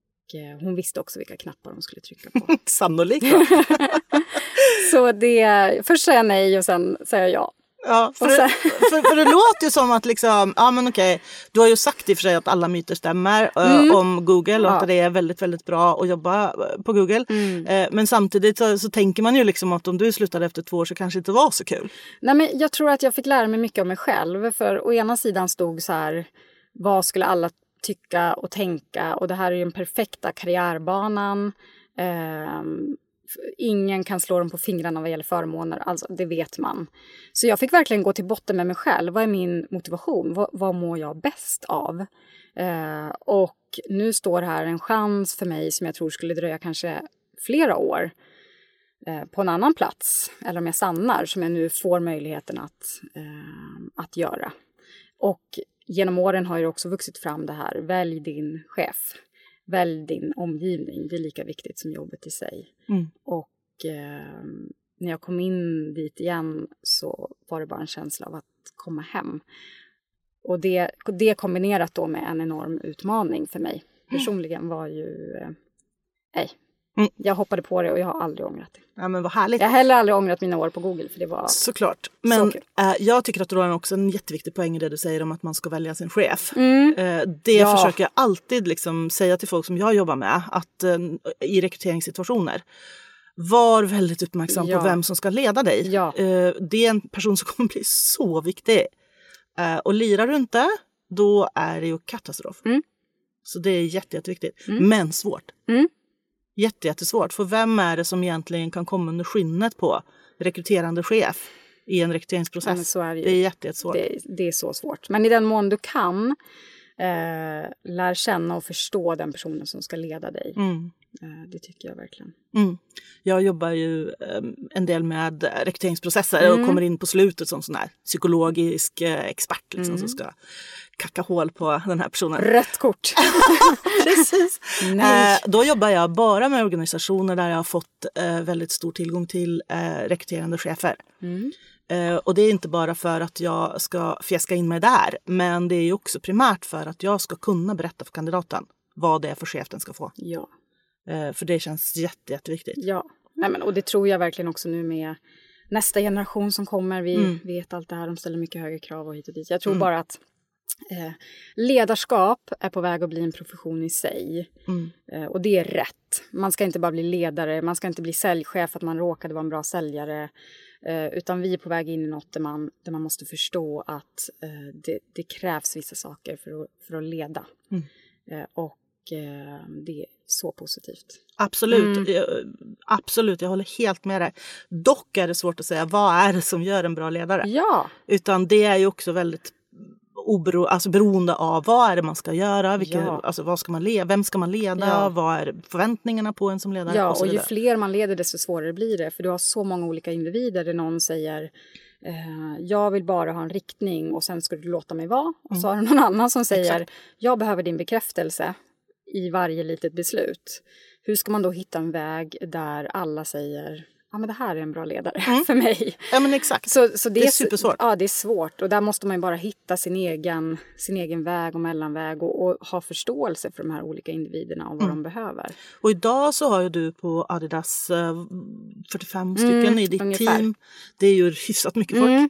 hon visste också vilka knappar hon skulle trycka på. [laughs] Sannolikt. [laughs] Så det, först säger jag nej och sen säger jag ja. Ja, för, sen- för, för det låter ju som att liksom, ja men okej, du har ju sagt i och för sig att alla myter stämmer eh, Mm. om Google och Ja. att det är väldigt, väldigt bra att jobba eh, på Google. Mm. Eh, men samtidigt så, så tänker man ju liksom att om du slutade efter två år så kanske det inte var så kul. Nej, men jag tror att jag fick lära mig mycket om mig själv. För å ena sidan stod så här, vad skulle alla tycka och tänka? Och det här är ju den perfekta karriärbanan. Eh, ingen kan slå dem på fingrarna vad gäller förmåner, alltså det vet man. Så jag fick verkligen gå till botten med mig själv. Vad är min motivation? Vad, vad mår jag bäst av? Eh, och nu står här en chans för mig som jag tror skulle dröja kanske flera år eh, på en annan plats, eller om jag stannar, som jag nu får möjligheten att, eh, att göra. Och genom åren har ju också vuxit fram det här, välj din chef, välj din omgivning, det är lika viktigt som jobbet i sig. Mm. Och eh, när jag kom in dit igen så var det bara en känsla av att komma hem. Och det, det kombinerat då med en enorm utmaning för mig personligen var ju... Eh, nej, Mm. jag hoppade på det och jag har aldrig ångrat det. Ja men vad härligt. Jag har heller aldrig ångrat mina år på Google för det var... Såklart. Men kul. eh, jag tycker att du har också en jätteviktig poäng i det du säger om att man ska välja sin chef. Mm. Eh, det Ja. försöker jag alltid liksom säga till folk som jag jobbar med att eh, i rekryteringssituationer var väldigt uppmärksam Ja. på vem som ska leda dig. Ja. Det är en person som kommer bli så viktig. Och lirar du inte, då är det ju katastrof. Mm. Så det är jätte, jätteviktigt. Mm. Men svårt. Jätte, jättesvårt. För vem är det som egentligen kan komma under skinnet på rekryterande chef i en rekryteringsprocess? Ja, är det det är jätte, jättesvårt. Det, det är så svårt. Men i den mån du kan, eh, lär känna och förstå den personen som ska leda dig. Mm. Eh, det tycker jag verkligen. Mm. Jag jobbar ju eh, en del med rekryteringsprocesser Mm. och kommer in på slutet som sån här psykologisk eh, expert liksom, Mm. som ska kacka hål på den här personen. Rött kort! [laughs] [laughs] Precis. Nej. Eh, då jobbar jag bara med organisationer där jag har fått eh, väldigt stor tillgång till eh, rekryterande chefer. Mm. Eh, och det är inte bara för att jag ska fjäska in mig där, men det är ju också primärt för att jag ska kunna berätta för kandidaten vad det är för chef den ska få. Ja. Eh, för det känns jätte, jätteviktigt. ja. Nej, men, och det tror jag verkligen också nu med nästa generation som kommer. Vi Mm. vet allt det här, de ställer mycket högre krav och hit och dit. Jag tror bara att eh, ledarskap är på väg att bli en profession i sig. Mm. Eh, och det är rätt. Man ska inte bara bli ledare, man ska inte bli säljchef för att man råkade vara en bra säljare. Eh, utan vi är på väg in i något där man, där man måste förstå att eh, det, det krävs vissa saker för att, för att leda. Mm. Eh, och det så positivt. Absolut, Mm. jag, absolut, jag håller helt med dig. Dock är det svårt att säga vad är det som gör en bra ledare. Ja, Utan det är ju också väldigt obero, alltså beroende av vad är det man ska göra, vilka, Ja. alltså vad ska man le, vem ska man leda, Ja. vad är förväntningarna på en som ledare ja och och ju fler man leder desto svårare blir det. För du har så många olika individer där någon säger eh, jag vill bara ha en riktning och sen ska du låta mig vara. Och så har du någon annan som säger Mm. Exakt. jag behöver din bekräftelse i varje litet beslut. Hur ska man då hitta en väg där alla säger ja men det här är en bra ledare [laughs] för mig. Ja men exakt. Så, så det, Det är supersvårt. Ja, det är svårt. Och där måste man ju bara hitta sin egen, sin egen väg och mellanväg och, och ha förståelse för de här olika individerna och vad Mm. de behöver. Och idag så har ju du på Adidas eh, 45 stycken Mm, i ditt ungefär. team. Det är ju hyfsat mycket folk. Mm.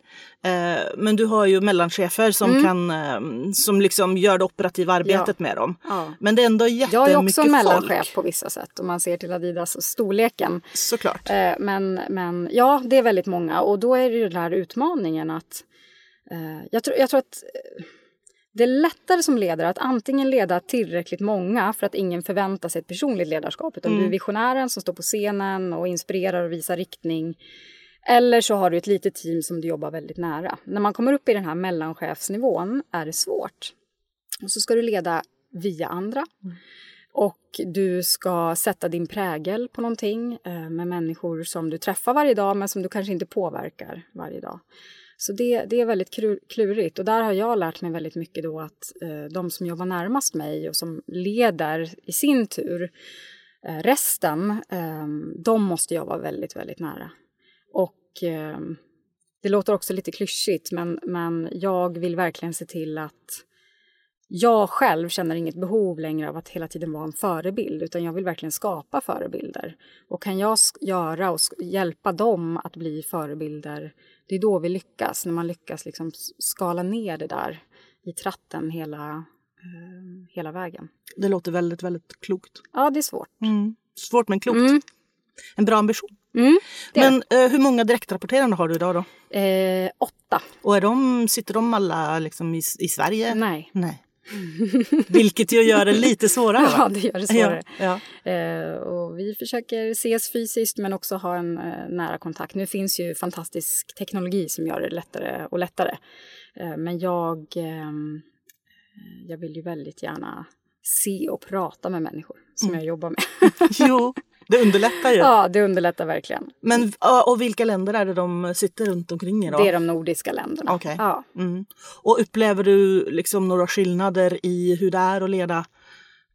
Eh, men du har ju mellanchefer som, Mm. kan, eh, som liksom gör det operativa arbetet med dem. Ja. Men det är ändå Jag är jättemycket också mellanchef folk. på vissa sätt om man ser till Adidas och storleken. Såklart. Men men, men ja, det är väldigt många och då är det ju den här utmaningen att eh, jag, tror, jag tror att eh, det är lättare som ledare att antingen leda tillräckligt många för att ingen förväntar sig ett personligt ledarskap utan mm. du är mm. visionären som står på scenen och inspirerar och visar riktning. Eller så har du ett litet team som du jobbar väldigt nära. När man kommer upp i den här mellanchefsnivån är det svårt. Och så ska du leda via andra. Mm. Och du ska sätta din prägel på någonting eh, med människor som du träffar varje dag men som du kanske inte påverkar varje dag. Så det, det är väldigt klurigt och där har jag lärt mig väldigt mycket då att eh, de som jobbar närmast mig och som leder i sin tur eh, resten, ehm, de måste jag vara väldigt, väldigt nära. Och ehm, det låter också lite klyschigt men, men jag vill verkligen se till att jag själv känner inget behov längre av att hela tiden vara en förebild utan jag vill verkligen skapa förebilder. Och kan jag göra och hjälpa dem att bli förebilder, det är då vi lyckas. När man lyckas liksom skala ner det där i tratten hela, eh, hela vägen. Det låter väldigt, väldigt klokt. Ja, det är svårt. Mm. Svårt men klokt. Mm. En bra ambition. Mm, men eh, hur många direktrapporterande har du idag då? Eh, åtta. Och är de, sitter de alla liksom i, i Sverige? Nej. Nej. Vilket ju gör det lite svårare. [laughs] Ja, det gör det svårare. Ja, ja. Eh, och vi försöker ses fysiskt men också ha en eh, nära kontakt. Nu finns ju fantastisk teknologi som gör det lättare och lättare. Eh, men jag, ehm, jag vill ju väldigt gärna se och prata med människor som mm. jag jobbar med. jo, [laughs] det underlättar ju. Ja, det underlättar verkligen. Men och vilka länder är det de sitter runt omkring i då? Det är de nordiska länderna. Okay. Ja. Mm. Och upplever du liksom några skillnader i hur det är att leda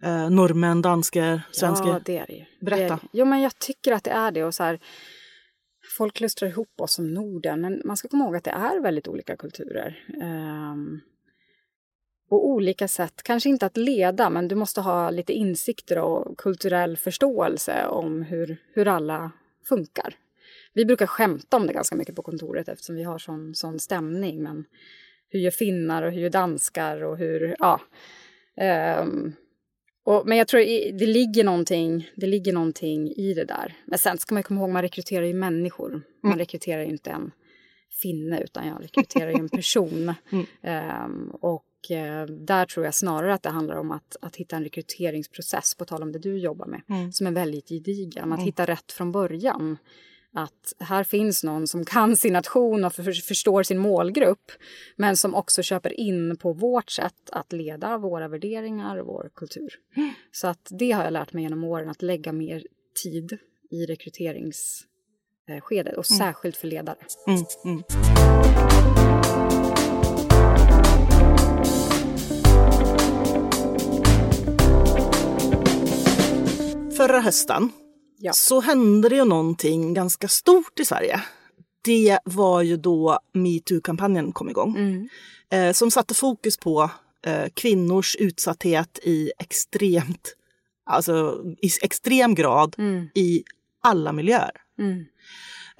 eh, norrmän, danskar, svenskar? Ja, det är det ju. Berätta. Det det. Jo, men jag tycker att det är det. Och så här, folk klustrar ihop oss som Norden, men man ska komma ihåg att det är väldigt olika kulturer. Um, och olika sätt, kanske inte att leda, men du måste ha lite insikter och kulturell förståelse om hur, hur alla funkar. Vi brukar skämta om det ganska mycket på kontoret eftersom vi har sån, sån stämning. Men hur gör finnar och hur gör danskar och hur, ja. Um, och, men jag tror det ligger, någonting, det ligger någonting i det där. Men sen ska man komma ihåg, man rekryterar ju människor. Man mm. rekryterar ju inte en finne utan jag rekryterar ju en person. [laughs] Mm. Um, och Eh, där tror jag snarare att det handlar om att, att hitta en rekryteringsprocess, på tal om det du jobbar med, mm. som är väldigt gedigen. Att mm. hitta rätt från början. Att här finns någon som kan sin nation och för, förstår sin målgrupp men som också köper in på vårt sätt att leda våra värderingar och vår kultur. Mm. Så att det har jag lärt mig genom åren, att lägga mer tid i rekryteringsskedet och mm. särskilt för ledare. Mm. mm. Förra hösten ja. så hände det ju någonting ganska stort i Sverige. Det var ju då metoo-kampanjen kom igång. Mm. Eh, som satte fokus på eh, kvinnors utsatthet i extremt, alltså i extrem grad mm. i alla miljöer. Mm.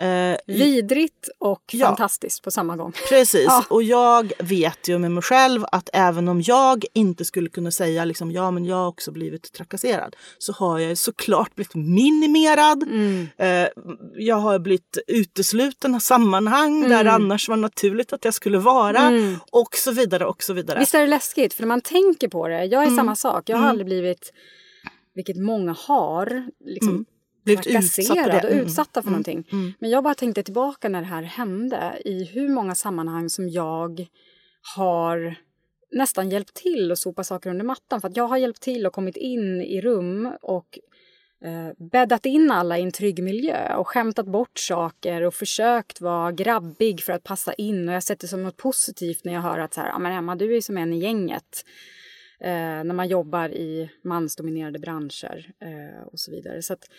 Eh, Vidrigt och ja, fantastiskt på samma gång. Precis, ja. och jag vet ju med mig själv att även om jag inte skulle kunna säga liksom, ja men jag har också blivit trakasserad så har jag såklart blivit minimerad. Mm. Eh, jag har blivit utesluten av sammanhang mm. där det annars var naturligt att jag skulle vara mm. och så vidare och så vidare. Visst är det läskigt för när man tänker på det, jag är mm. samma sak, jag har mm. aldrig blivit vilket många har, liksom, mm blivit trakasserade och mm. utsatta för mm. någonting. Mm. Men jag bara tänkte tillbaka när det här hände i hur många sammanhang som jag har nästan hjälpt till att sopa saker under mattan. För att jag har hjälpt till och kommit in i rum och eh, bäddat in alla i en trygg miljö och skämtat bort saker och försökt vara grabbig för att passa in. Och jag sett det som något positivt när jag hör att så här, men Emma, du är som en i gänget. Eh, när man jobbar i mansdominerade branscher eh, och så vidare. Så att,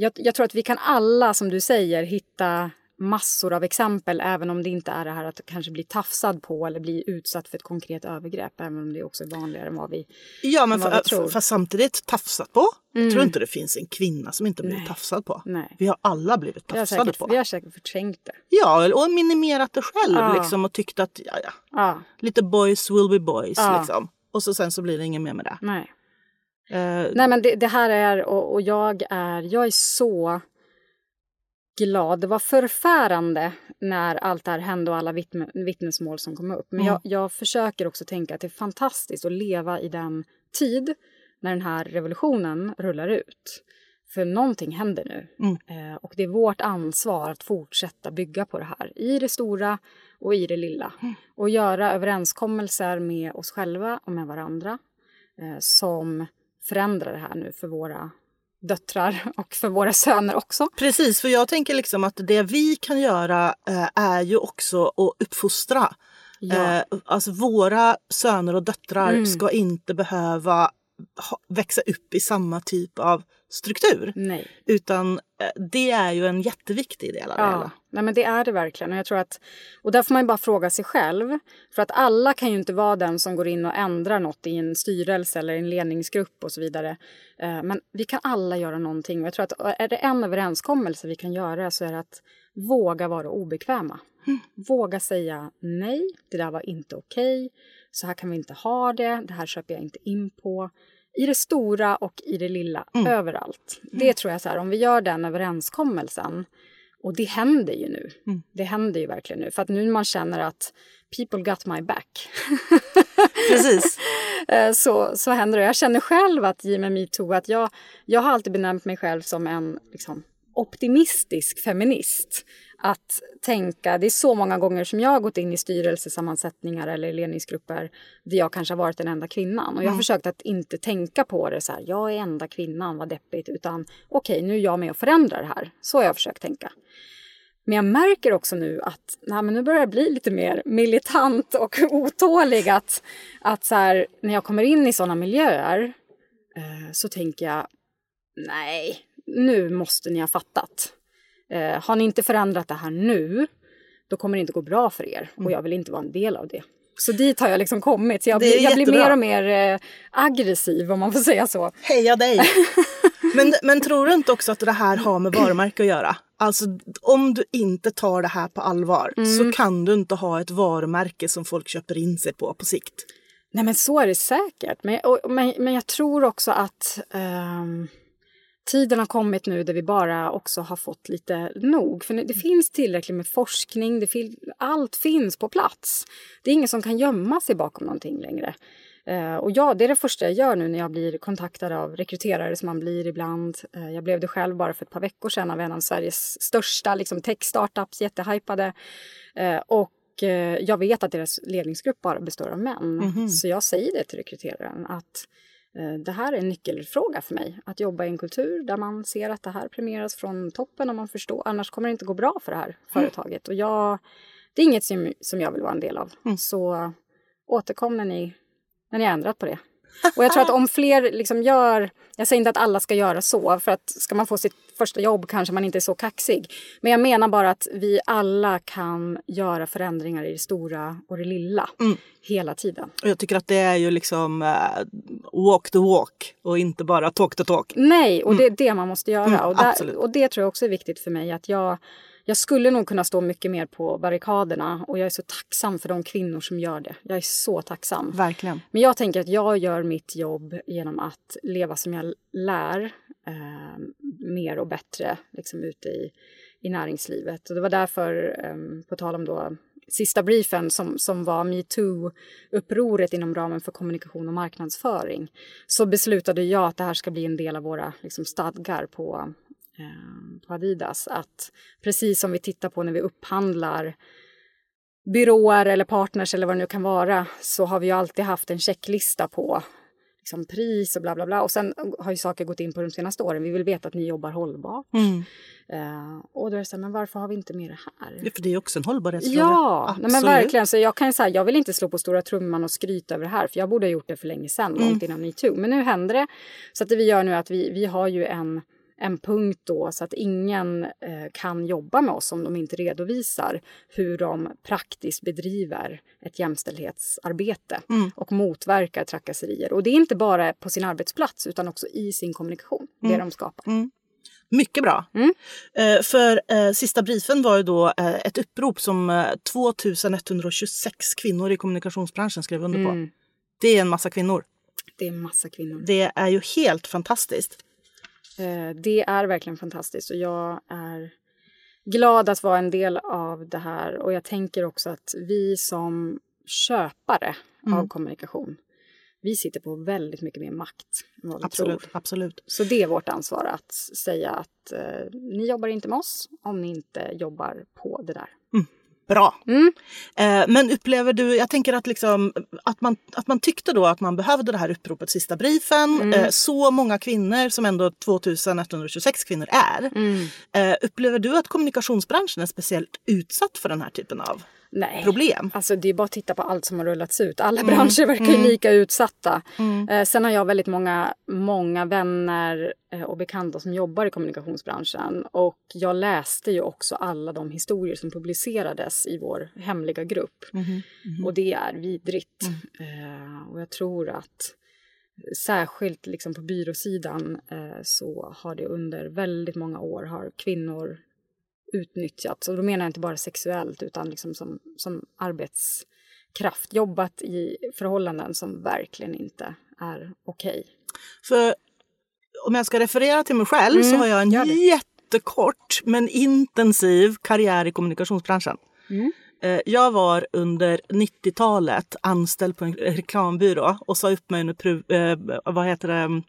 jag, jag, tror att vi kan alla, som du säger, hitta massor av exempel även om det inte är det här att kanske bli tafsad på eller bli utsatt för ett konkret övergrepp. Även om det också är vanligare än vad vi Ja, men för, tror. fast samtidigt tafsat på. Mm. Jag tror inte det finns en kvinna som inte blivit tafsad på. Nej. Vi har alla blivit tafsade säkert, på. Vi har säkert förträngt det. Ja, och minimerat det själv ja. liksom, och tyckt att ja, ja. ja. lite boys will be boys. Liksom. Och så sen så blir det inget mer med det. Nej. Uh, Nej men det, det, här är, och, och, jag är, jag är så glad. Det var förfärande när allt det här hände och alla vittnesmål som kom upp. Men mm. jag, jag försöker också tänka att det är fantastiskt att leva i den tid när den här revolutionen rullar ut. För någonting händer nu. Mm. Eh, och det är vårt ansvar att fortsätta bygga på det här. I det stora och i det lilla. Mm. Och göra överenskommelser med oss själva och med varandra. Eh, som förändrar det här nu för våra döttrar [laughs] och för våra söner också. Precis, för jag tänker liksom att det vi kan göra eh, är ju också att uppfostra. Ja. Eh, alltså våra söner och döttrar mm. ska inte behöva ha, växa upp i samma typ av struktur. Nej. Utan det är ju en jätteviktig del av ja. det hela. Nej, men det är det verkligen. Och, jag tror att, och där får man bara fråga sig själv. För att alla kan ju inte vara den som går in och ändrar något i en styrelse eller en ledningsgrupp och så vidare. Eh, men vi kan alla göra någonting. Och jag tror att är det en överenskommelse vi kan göra så är det att våga vara obekväma. Mm. Våga säga nej, det där var inte okej. Okay. Så här kan vi inte ha det, det här köper jag inte in på i det stora och i det lilla, mm. överallt. Det mm. tror jag så här, om vi gör den överenskommelsen och det händer ju nu. Mm. Det händer ju verkligen nu. För att nu man känner att people got my back. [laughs] Precis. Eh, så, så händer det. Jag känner själv att i och med metoo att jag, jag har alltid benämnt mig själv som en liksom, optimistisk feminist att tänka, det är så många gånger som jag har gått in i styrelsesammansättningar eller ledningsgrupper där jag kanske har varit den enda kvinnan. Och jag har mm. försökt att inte tänka på det så här, jag är enda kvinnan, vad deppigt, utan okej, okay, nu är jag med och förändrar det här. Så har jag försökt tänka. Men jag märker också nu att nej, men nu börjar jag bli lite mer militant och [laughs] otålig. Att, att så här, när jag kommer in i sådana miljöer eh, så tänker jag nej, nu måste ni ha fattat. Eh, har ni inte förändrat det här nu, då kommer det inte gå bra för er. Och mm. jag vill inte vara en del av det. Så dit har jag liksom kommit. Så jag, blir, jag blir mer och mer eh, aggressiv om man får säga så. Heja dig! [laughs] men, men tror du inte också att det här har med varumärke att göra? Alltså om du inte tar det här på allvar mm. så kan du inte ha ett varumärke som folk köper in sig på på sikt. Nej men så är det säkert. Men, och, men, men jag tror också att um tiden har kommit nu där vi bara också har fått lite nog. För det finns tillräckligt med forskning, det fin allt finns på plats. Det är ingen som kan gömma sig bakom någonting längre. Uh, och ja, det är det första jag gör nu när jag blir kontaktad av rekryterare som man blir ibland. Uh, jag blev det själv bara för ett par veckor sedan av en av Sveriges största liksom, tech-startups, jättehypade. Uh, och jag vet att deras ledningsgrupp bara består av män. Mm -hmm. Så jag säger det till rekryteraren att Eh, det här är en nyckelfråga för mig. Att jobba i en kultur där man ser att det här premieras från toppen och man förstår. Annars kommer det inte gå bra för det här mm. företaget. Och jag, det är inget som, som jag vill vara en del av. Mm. Så återkom när ni, när ni har ändrat på det. Och jag tror att om fler liksom gör, jag säger inte att alla ska göra så, för att ska man få sitt första jobb kanske man inte är så kaxig. Men jag menar bara att vi alla kan göra förändringar i det stora och det lilla mm. hela tiden. Och jag tycker att det är ju liksom uh, walk the walk och inte bara talk the talk. Nej, och mm. det är det man måste göra. Mm, och, där, och det tror jag också är viktigt för mig att jag jag skulle nog kunna stå mycket mer på barrikaderna och jag är så tacksam för de kvinnor som gör det. Jag är så tacksam. Verkligen. Men jag tänker att jag gör mitt jobb genom att leva som jag lär eh, mer och bättre liksom ute i, i näringslivet. Och det var därför, eh, på tal om då sista briefen som, som var metoo-upproret inom ramen för kommunikation och marknadsföring så beslutade jag att det här ska bli en del av våra liksom, stadgar på på Adidas att precis som vi tittar på när vi upphandlar byråer eller partners eller vad det nu kan vara så har vi ju alltid haft en checklista på liksom pris och bla bla bla. Och sen har ju saker gått in på de senaste åren. Vi vill veta att ni jobbar hållbart. Mm. Uh, och då är det så här, men varför har vi inte med det här? Ja, för det är också en hållbarhetsfråga. Ja, nej, men verkligen. Så jag kan säga, jag vill inte slå på stora trumman och skryta över det här. För jag borde ha gjort det för länge sedan, mm. långt innan metoo. Men nu händer det. Så att det vi gör nu är att vi, vi har ju en en punkt då så att ingen eh, kan jobba med oss om de inte redovisar hur de praktiskt bedriver ett jämställdhetsarbete mm. och motverkar trakasserier. Och det är inte bara på sin arbetsplats utan också i sin kommunikation, mm. det de skapar. Mm. Mycket bra. Mm. Eh, för eh, sista briefen var ju då eh, ett upprop som eh, 2126 kvinnor i kommunikationsbranschen skrev under på. Mm. Det är en massa kvinnor. Det är en massa kvinnor. Det är ju helt fantastiskt. Eh, det är verkligen fantastiskt och jag är glad att vara en del av det här och jag tänker också att vi som köpare Mm. av kommunikation, vi sitter på väldigt mycket mer makt än vad vi Absolut, tror. absolut. Så det är vårt ansvar att säga att eh, ni jobbar inte med oss om ni inte jobbar på det där. Bra. Mm. Eh, men upplever du, jag tänker att, liksom, att, man, att man tyckte då att man behövde det här uppropet sista briefen. Mm. Eh, så många kvinnor som ändå 2126 kvinnor är. Mm. Eh, upplever du att kommunikationsbranschen är speciellt utsatt för den här typen av Nej. problem? Alltså det är bara att titta på allt som har rullats ut. Alla branscher verkar ju lika utsatta. Eh, sen har jag väldigt många, många vänner eh, och bekanta som jobbar i kommunikationsbranschen. Och jag läste ju också alla de historier som publicerades i vår hemliga grupp. Och det är vidrigt. Eh, och jag tror att särskilt liksom på byråsidan eh, så har det under väldigt många år har kvinnor utnyttjats. Och då menar jag inte bara sexuellt utan liksom som, som arbetskraft. Jobbat i förhållanden som verkligen inte är okej. För om jag ska referera till mig själv så Mm, har jag en jättekort men intensiv karriär i kommunikationsbranschen. Mm. Eh, Jag var under 90-talet anställd på en reklambyrå och sa upp mig under prov, eh, vad heter det?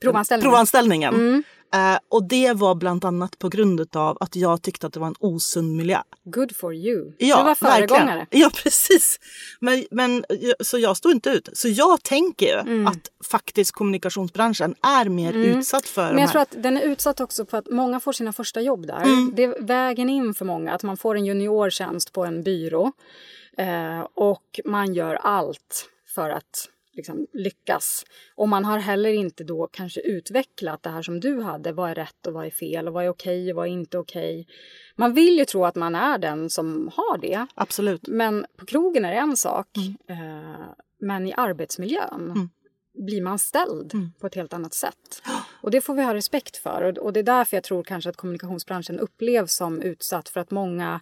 Provanställning. provanställningen. Mm. Eh, och det var bland annat på grund av att jag tyckte att det var en osund miljö. Good for you. Ja, du var föregångare. verkligen. Ja, [laughs] precis. Men, men, så jag stod inte ut. Så jag tänker ju Mm. att faktiskt kommunikationsbranschen är mer utsatt för Men jag tror att den är utsatt också på att många får sina första jobb där. Mm. Det är vägen in för många, att man får en juniortjänst på en byrå eh, och man gör allt för att liksom, lyckas. Och man har heller inte då kanske utvecklat det här som du hade. Vad är rätt och vad är fel och vad är okej och vad är inte okej. Man vill ju tro att man är den som har det. Absolut. Men på krogen är det en sak. Mm. Eh, men i arbetsmiljön blir man ställd Mm. på ett helt annat sätt. Och det får vi ha respekt för. Och, och det är därför jag tror kanske att kommunikationsbranschen upplevs som utsatt. För att många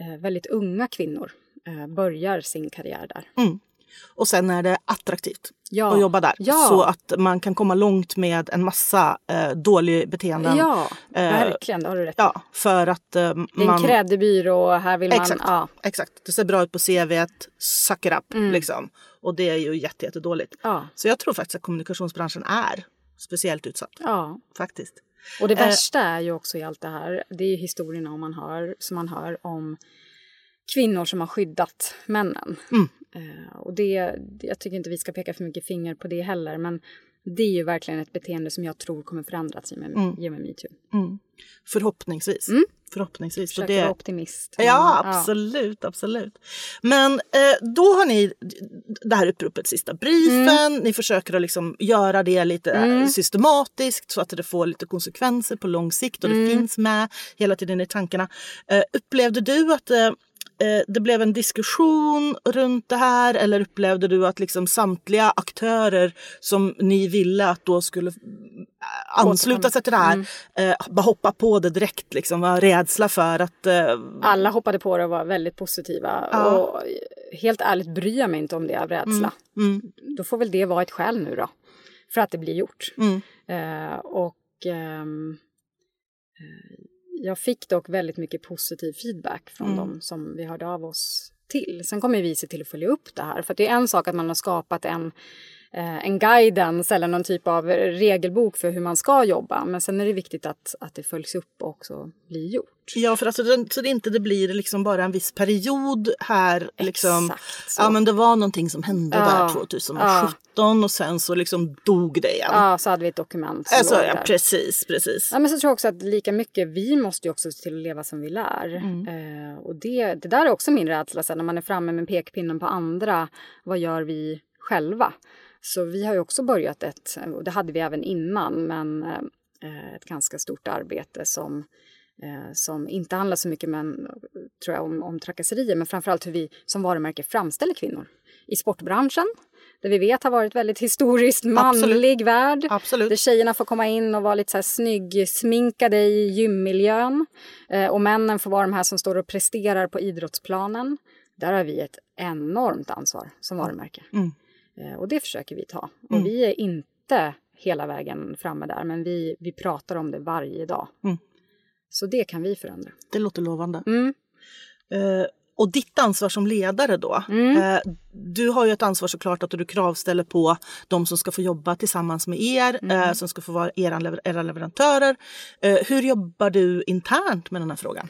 eh, väldigt unga kvinnor eh, börjar sin karriär där. Och sen är det attraktivt Ja. att jobba där. Ja. Så att man kan komma långt med en massa eh, dåliga beteenden. Ja, Eh, verkligen. Det har du rätt. Ja, för att eh, Det är en man... kreddig byrå. Här vill man... Exakt. Ja, Exakt. Det ser bra ut på CVt. Suck it up. Mm. Liksom. Och det är ju jätte, jättedåligt. ja, Så jag tror faktiskt att kommunikationsbranschen är speciellt utsatt. ja. Faktiskt. Och det Eh. värsta är ju också i allt det här, det är historierna om man hör, som man hör om kvinnor som har skyddat männen. Mm. Eh, och det, jag tycker inte vi ska peka för mycket finger på det heller, men det är ju verkligen ett beteende som jag tror kommer förändras i och med, Mm. med metoo. Mm. Förhoppningsvis. Mm. Förhoppningsvis. Så Försöker det... vara optimist. Ja, absolut, absolut. Men eh, då har ni det här uppropet sista briefen. Ni försöker att liksom göra det lite Mm. systematiskt så att det får lite konsekvenser på lång sikt och det Mm. finns med hela tiden i tankarna. Eh, upplevde du att eh, eh, det blev en diskussion runt det här eller upplevde du att liksom samtliga aktörer som ni ville att då skulle eh, ansluta sig till det här Mm. eh, bara hoppa på det direkt liksom var rädsla för att eh, Alla hoppade på det och var väldigt positiva. Ja. Och helt ärligt bryr jag mig inte om det av rädsla. mm, Då får väl det vara ett skäl nu då. För att det blir gjort. mm, Eh, och ehm, eh, jag fick dock väldigt mycket positiv feedback från Mm. dem som vi hörde av oss till. Sen kommer vi se till att följa upp det här. För det är en sak att man har skapat en, en guidance eller någon typ av regelbok för hur man ska jobba. Men sen är det viktigt att, att det följs upp och också blir gjort. Ja, för alltså, så det inte det blir liksom bara en viss period här. Liksom, Exakt så. ja, men det var någonting som hände Ja, där 2017 och sen så liksom dog det igen. Ja, så hade vi ett dokument. alltså, ja, precis, precis. Ja, men så tror jag också att lika mycket vi måste ju också se till att leva som vi lär. Mm. Eh, och det, det där är också min rädsla sen när man är framme med pekpinnen på andra. Vad gör vi själva? Så vi har ju också börjat ett, och det hade vi även innan, men eh, ett ganska stort arbete som eh, som inte handlar så mycket men, tror jag, om, om trakasserier, men framförallt hur vi som varumärke framställer kvinnor. I sportbranschen, där vi vet har varit väldigt historiskt manlig värld. Absolut. Där tjejerna får komma in och vara lite så här snygg, sminkade i gymmiljön. Eh, och männen får vara de här som står och presterar på idrottsplanen. Där har vi ett enormt ansvar som varumärke. Mm. Eh, och det försöker vi ta. Och Mm. vi är inte hela vägen framme där, men vi, vi pratar om det varje dag. Mm. Så det kan vi förändra. Det låter lovande. Mm. Eh, och ditt ansvar som ledare då? Mm. Eh, du har ju ett ansvar såklart att du kravställer på de som ska få jobba tillsammans med er, Mm. eh, som ska få vara era, lever- era leverantörer. Eh, hur jobbar du internt med den här frågan?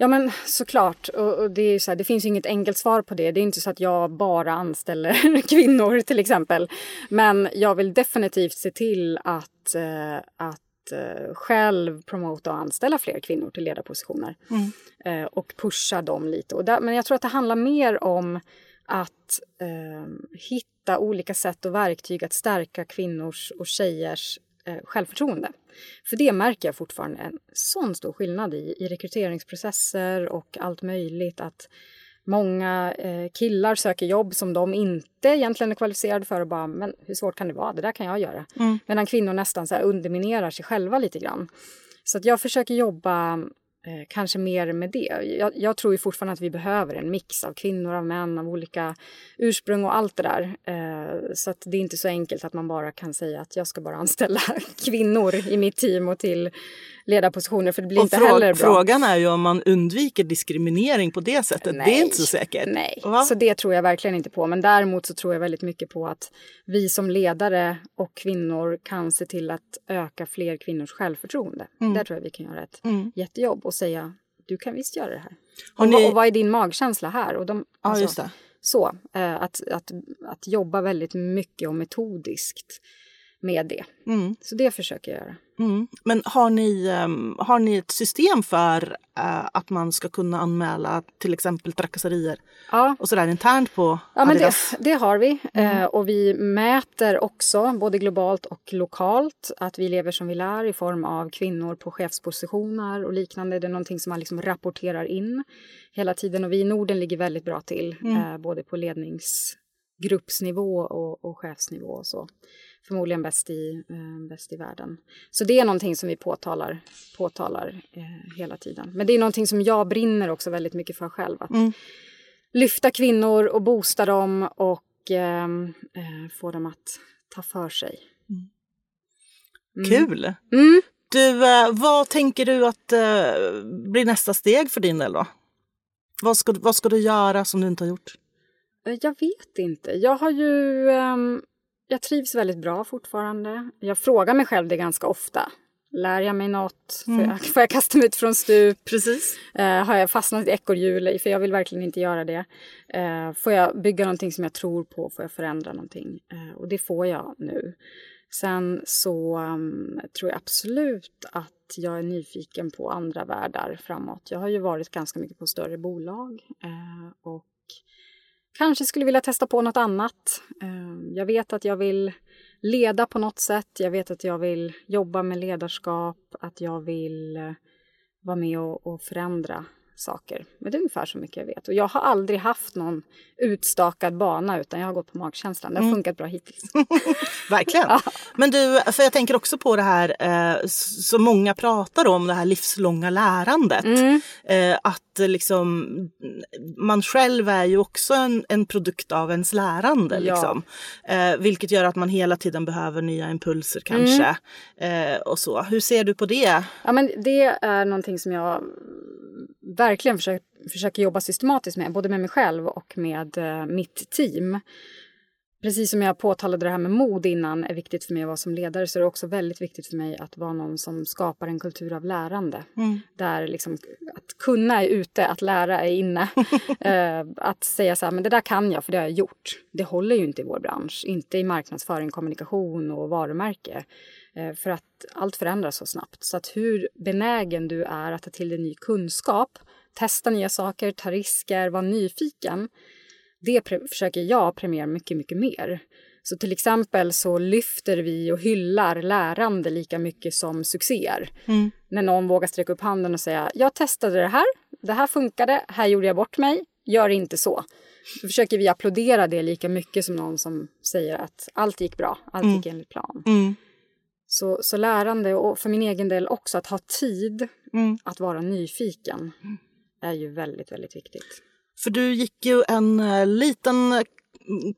Ja men såklart. Och, och det, är så här, det finns inget enkelt svar på det. Det är inte så att jag bara anställer [laughs] kvinnor till exempel. Men jag vill definitivt se till att, eh, att eh, själv promota och anställa fler kvinnor till ledarpositioner. Eh, och pusha dem lite. Och där, men jag tror att det handlar mer om att eh, hitta olika sätt och verktyg att stärka kvinnors och tjejers eh, självförtroende. För det märker jag fortfarande en sån stor skillnad i, i rekryteringsprocesser och allt möjligt. Att många eh, killar söker jobb som de inte egentligen är kvalificerade för och bara, men hur svårt kan det vara? Det där kan jag göra. Medan kvinnor nästan så underminerar sig själva lite grann. Så att jag försöker jobba eh, kanske mer med det. Jag, jag tror ju fortfarande att vi behöver en mix av kvinnor, av män, av olika ursprung och allt det där. Eh, så att det är inte så enkelt att man bara kan säga att jag ska bara anställa [laughs] kvinnor i mitt team och till ledarpositioner för det blir Och inte frå- heller bra. Frågan är ju om man undviker diskriminering på det sättet. Det är inte så säkert. Nej, Va? så det tror jag verkligen inte på. Men däremot så tror jag väldigt mycket på att vi som ledare och kvinnor kan se till att öka fler kvinnors självförtroende. Mm. Där tror jag vi kan göra ett jättejobb och säga du kan visst göra det här. Och, ni- vad, och vad är din magkänsla här? Och de, Ja, alltså, just det. Så, eh, att, att, att jobba väldigt mycket och metodiskt med det. Mm. Så det försöker jag göra. Mm. Men har ni, ehm, har ni ett system för eh, att man ska kunna anmäla till exempel trakasserier Ja, och sådär internt på Ja, men det, det har vi. Eh, och vi mäter också, både globalt och lokalt, att vi lever som vi lär i form av kvinnor på chefspositioner och liknande. Det är någonting som man liksom rapporterar in hela tiden. Och vi i Norden ligger väldigt bra till, eh, både på ledningsgruppsnivå och, och chefsnivå och så. Förmodligen bäst i, eh, bäst i världen. Så det är någonting som vi påtalar, påtalar eh, hela tiden. Men det är någonting som jag brinner också väldigt mycket för själv. Att lyfta kvinnor och boosta dem och ehm, eh, få dem att ta för sig. Kul! Mm. Du, eh, vad tänker du att eh, blir nästa steg för din del då? Vad ska, vad ska du göra som du inte har gjort? Eh, Jag vet inte. Jag har ju... ehm, jag trivs väldigt bra fortfarande. Jag frågar mig själv det ganska ofta. Lär jag mig något? Får, jag, får jag kasta mig ut från stup? Precis. Eh, har jag fastnat i ekorrhjul? För jag vill verkligen inte göra det. Eh, får jag bygga någonting som jag tror på? Får jag förändra någonting? Eh, och det får jag nu. Sen så um, tror jag absolut att jag är nyfiken på andra världar framåt. Jag har ju varit ganska mycket på större bolag eh, och kanske skulle vilja testa på något annat. Ehm, jag vet att jag vill leda på något sätt. Jag vet att jag vill jobba med ledarskap, att jag vill eh, vara med och, och förändra saker. Men det är ungefär så mycket jag vet. Och jag har aldrig haft någon utstakad bana utan jag har gått på magkänslan. Det har funkat bra hittills. [laughs] Verkligen. Men du, för jag tänker också på det här eh, som många pratar om, det här livslånga lärandet. Eh, att liksom, man själv är ju också en, en produkt av ens lärande. Ja. Liksom. Eh, vilket gör att man hela tiden behöver nya impulser kanske. Eh, och så. Hur ser du på det? Ja, men det är någonting som jag verkligen försöker, försöker jobba systematiskt med, både med mig själv och med eh, mitt team. Precis som jag påtalade det här med mod innan är viktigt för mig att vara som ledare så är det också väldigt viktigt för mig att vara någon som skapar en kultur av lärande. Där liksom att kunna är ute, att lära är inne. [laughs] Eh, att säga så här, men det där kan jag för det har jag gjort. Det håller ju inte i vår bransch, inte i marknadsföring, kommunikation och varumärke. Eh, För att allt förändras så snabbt. Så att hur benägen du är att ta till dig ny kunskap, testa nya saker, ta risker, vara nyfiken. Det försöker jag premiera mycket, mycket mer. Så till exempel så lyfter vi och hyllar lärande lika mycket som succéer. När någon vågar sträcka upp handen och säga jag testade det här, det här funkade, här gjorde jag bort mig, gör inte så. Då försöker vi applådera det lika mycket som någon som säger att allt gick bra, allt gick enligt plan. Så, så lärande och för min egen del också att ha tid att vara nyfiken är ju väldigt, väldigt viktigt. För du gick ju en eh, liten eh,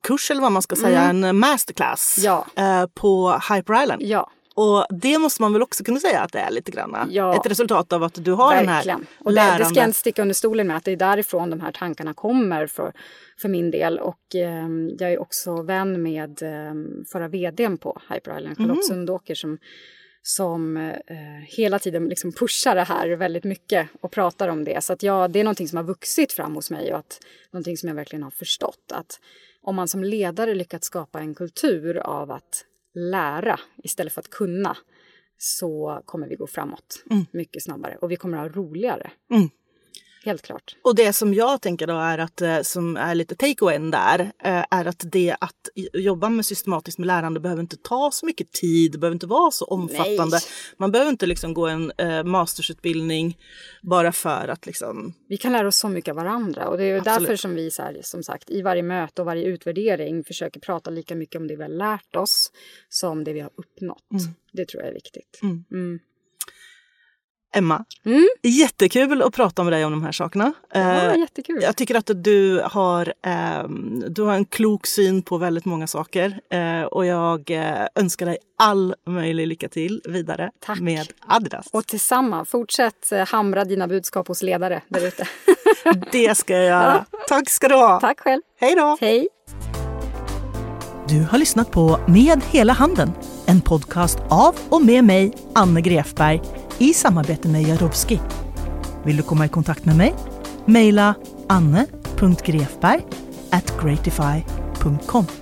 kurs eller vad man ska säga, en eh, masterclass Ja. eh, på Hyper Island. Ja, Och det måste man väl också kunna säga att det är lite grann. Ja, Ett resultat av att du har verkligen. den här Och det, lärande... det ska jag inte sticka under stolen med att det är därifrån de här tankarna kommer för, för min del. Och eh, jag är också vän med eh, förra vdn på Hyper Island, Charlotte Mm. Sundåker som, som eh, hela tiden liksom pushar det här väldigt mycket och pratar om det. Så att jag, det är någonting som har vuxit fram hos mig och att, någonting som jag verkligen har förstått. Att om man som ledare lyckats skapa en kultur av att lära istället för att kunna så kommer vi gå framåt mycket snabbare och vi kommer ha roligare. Mm. Helt klart. Och det som jag tänker då är att, eh, som är lite take-awayen där, eh, är att det att jobba med systematiskt med lärande behöver inte ta så mycket tid, det behöver inte vara så omfattande. Nej. Man behöver inte liksom gå en eh, mastersutbildning bara för att liksom... Vi kan lära oss så mycket av varandra och det är Absolut. därför som vi så här, som sagt i varje möte och varje utvärdering försöker prata lika mycket om det vi har lärt oss som det vi har uppnått. Det tror jag är viktigt. Mm. Emma, Mm. jättekul att prata med dig om de här sakerna. Ja, Eh, jättekul. Jag tycker att du har, ehm, du har en klok syn på väldigt många saker eh, och jag eh, önskar dig all möjlig lycka till vidare Tack. med Adidas. Och tillsammans, fortsätt hamra dina budskap hos ledare där ute. [laughs] Det ska jag göra. Tack ska du ha. Tack själv. Hej då. Hej. Du har lyssnat på Med hela handen, en podcast av och med mig, Anne Grefberg, i samarbete med Jarowski. Vill du komma i kontakt med mig? Mejla anne.grefberg at gratify.com.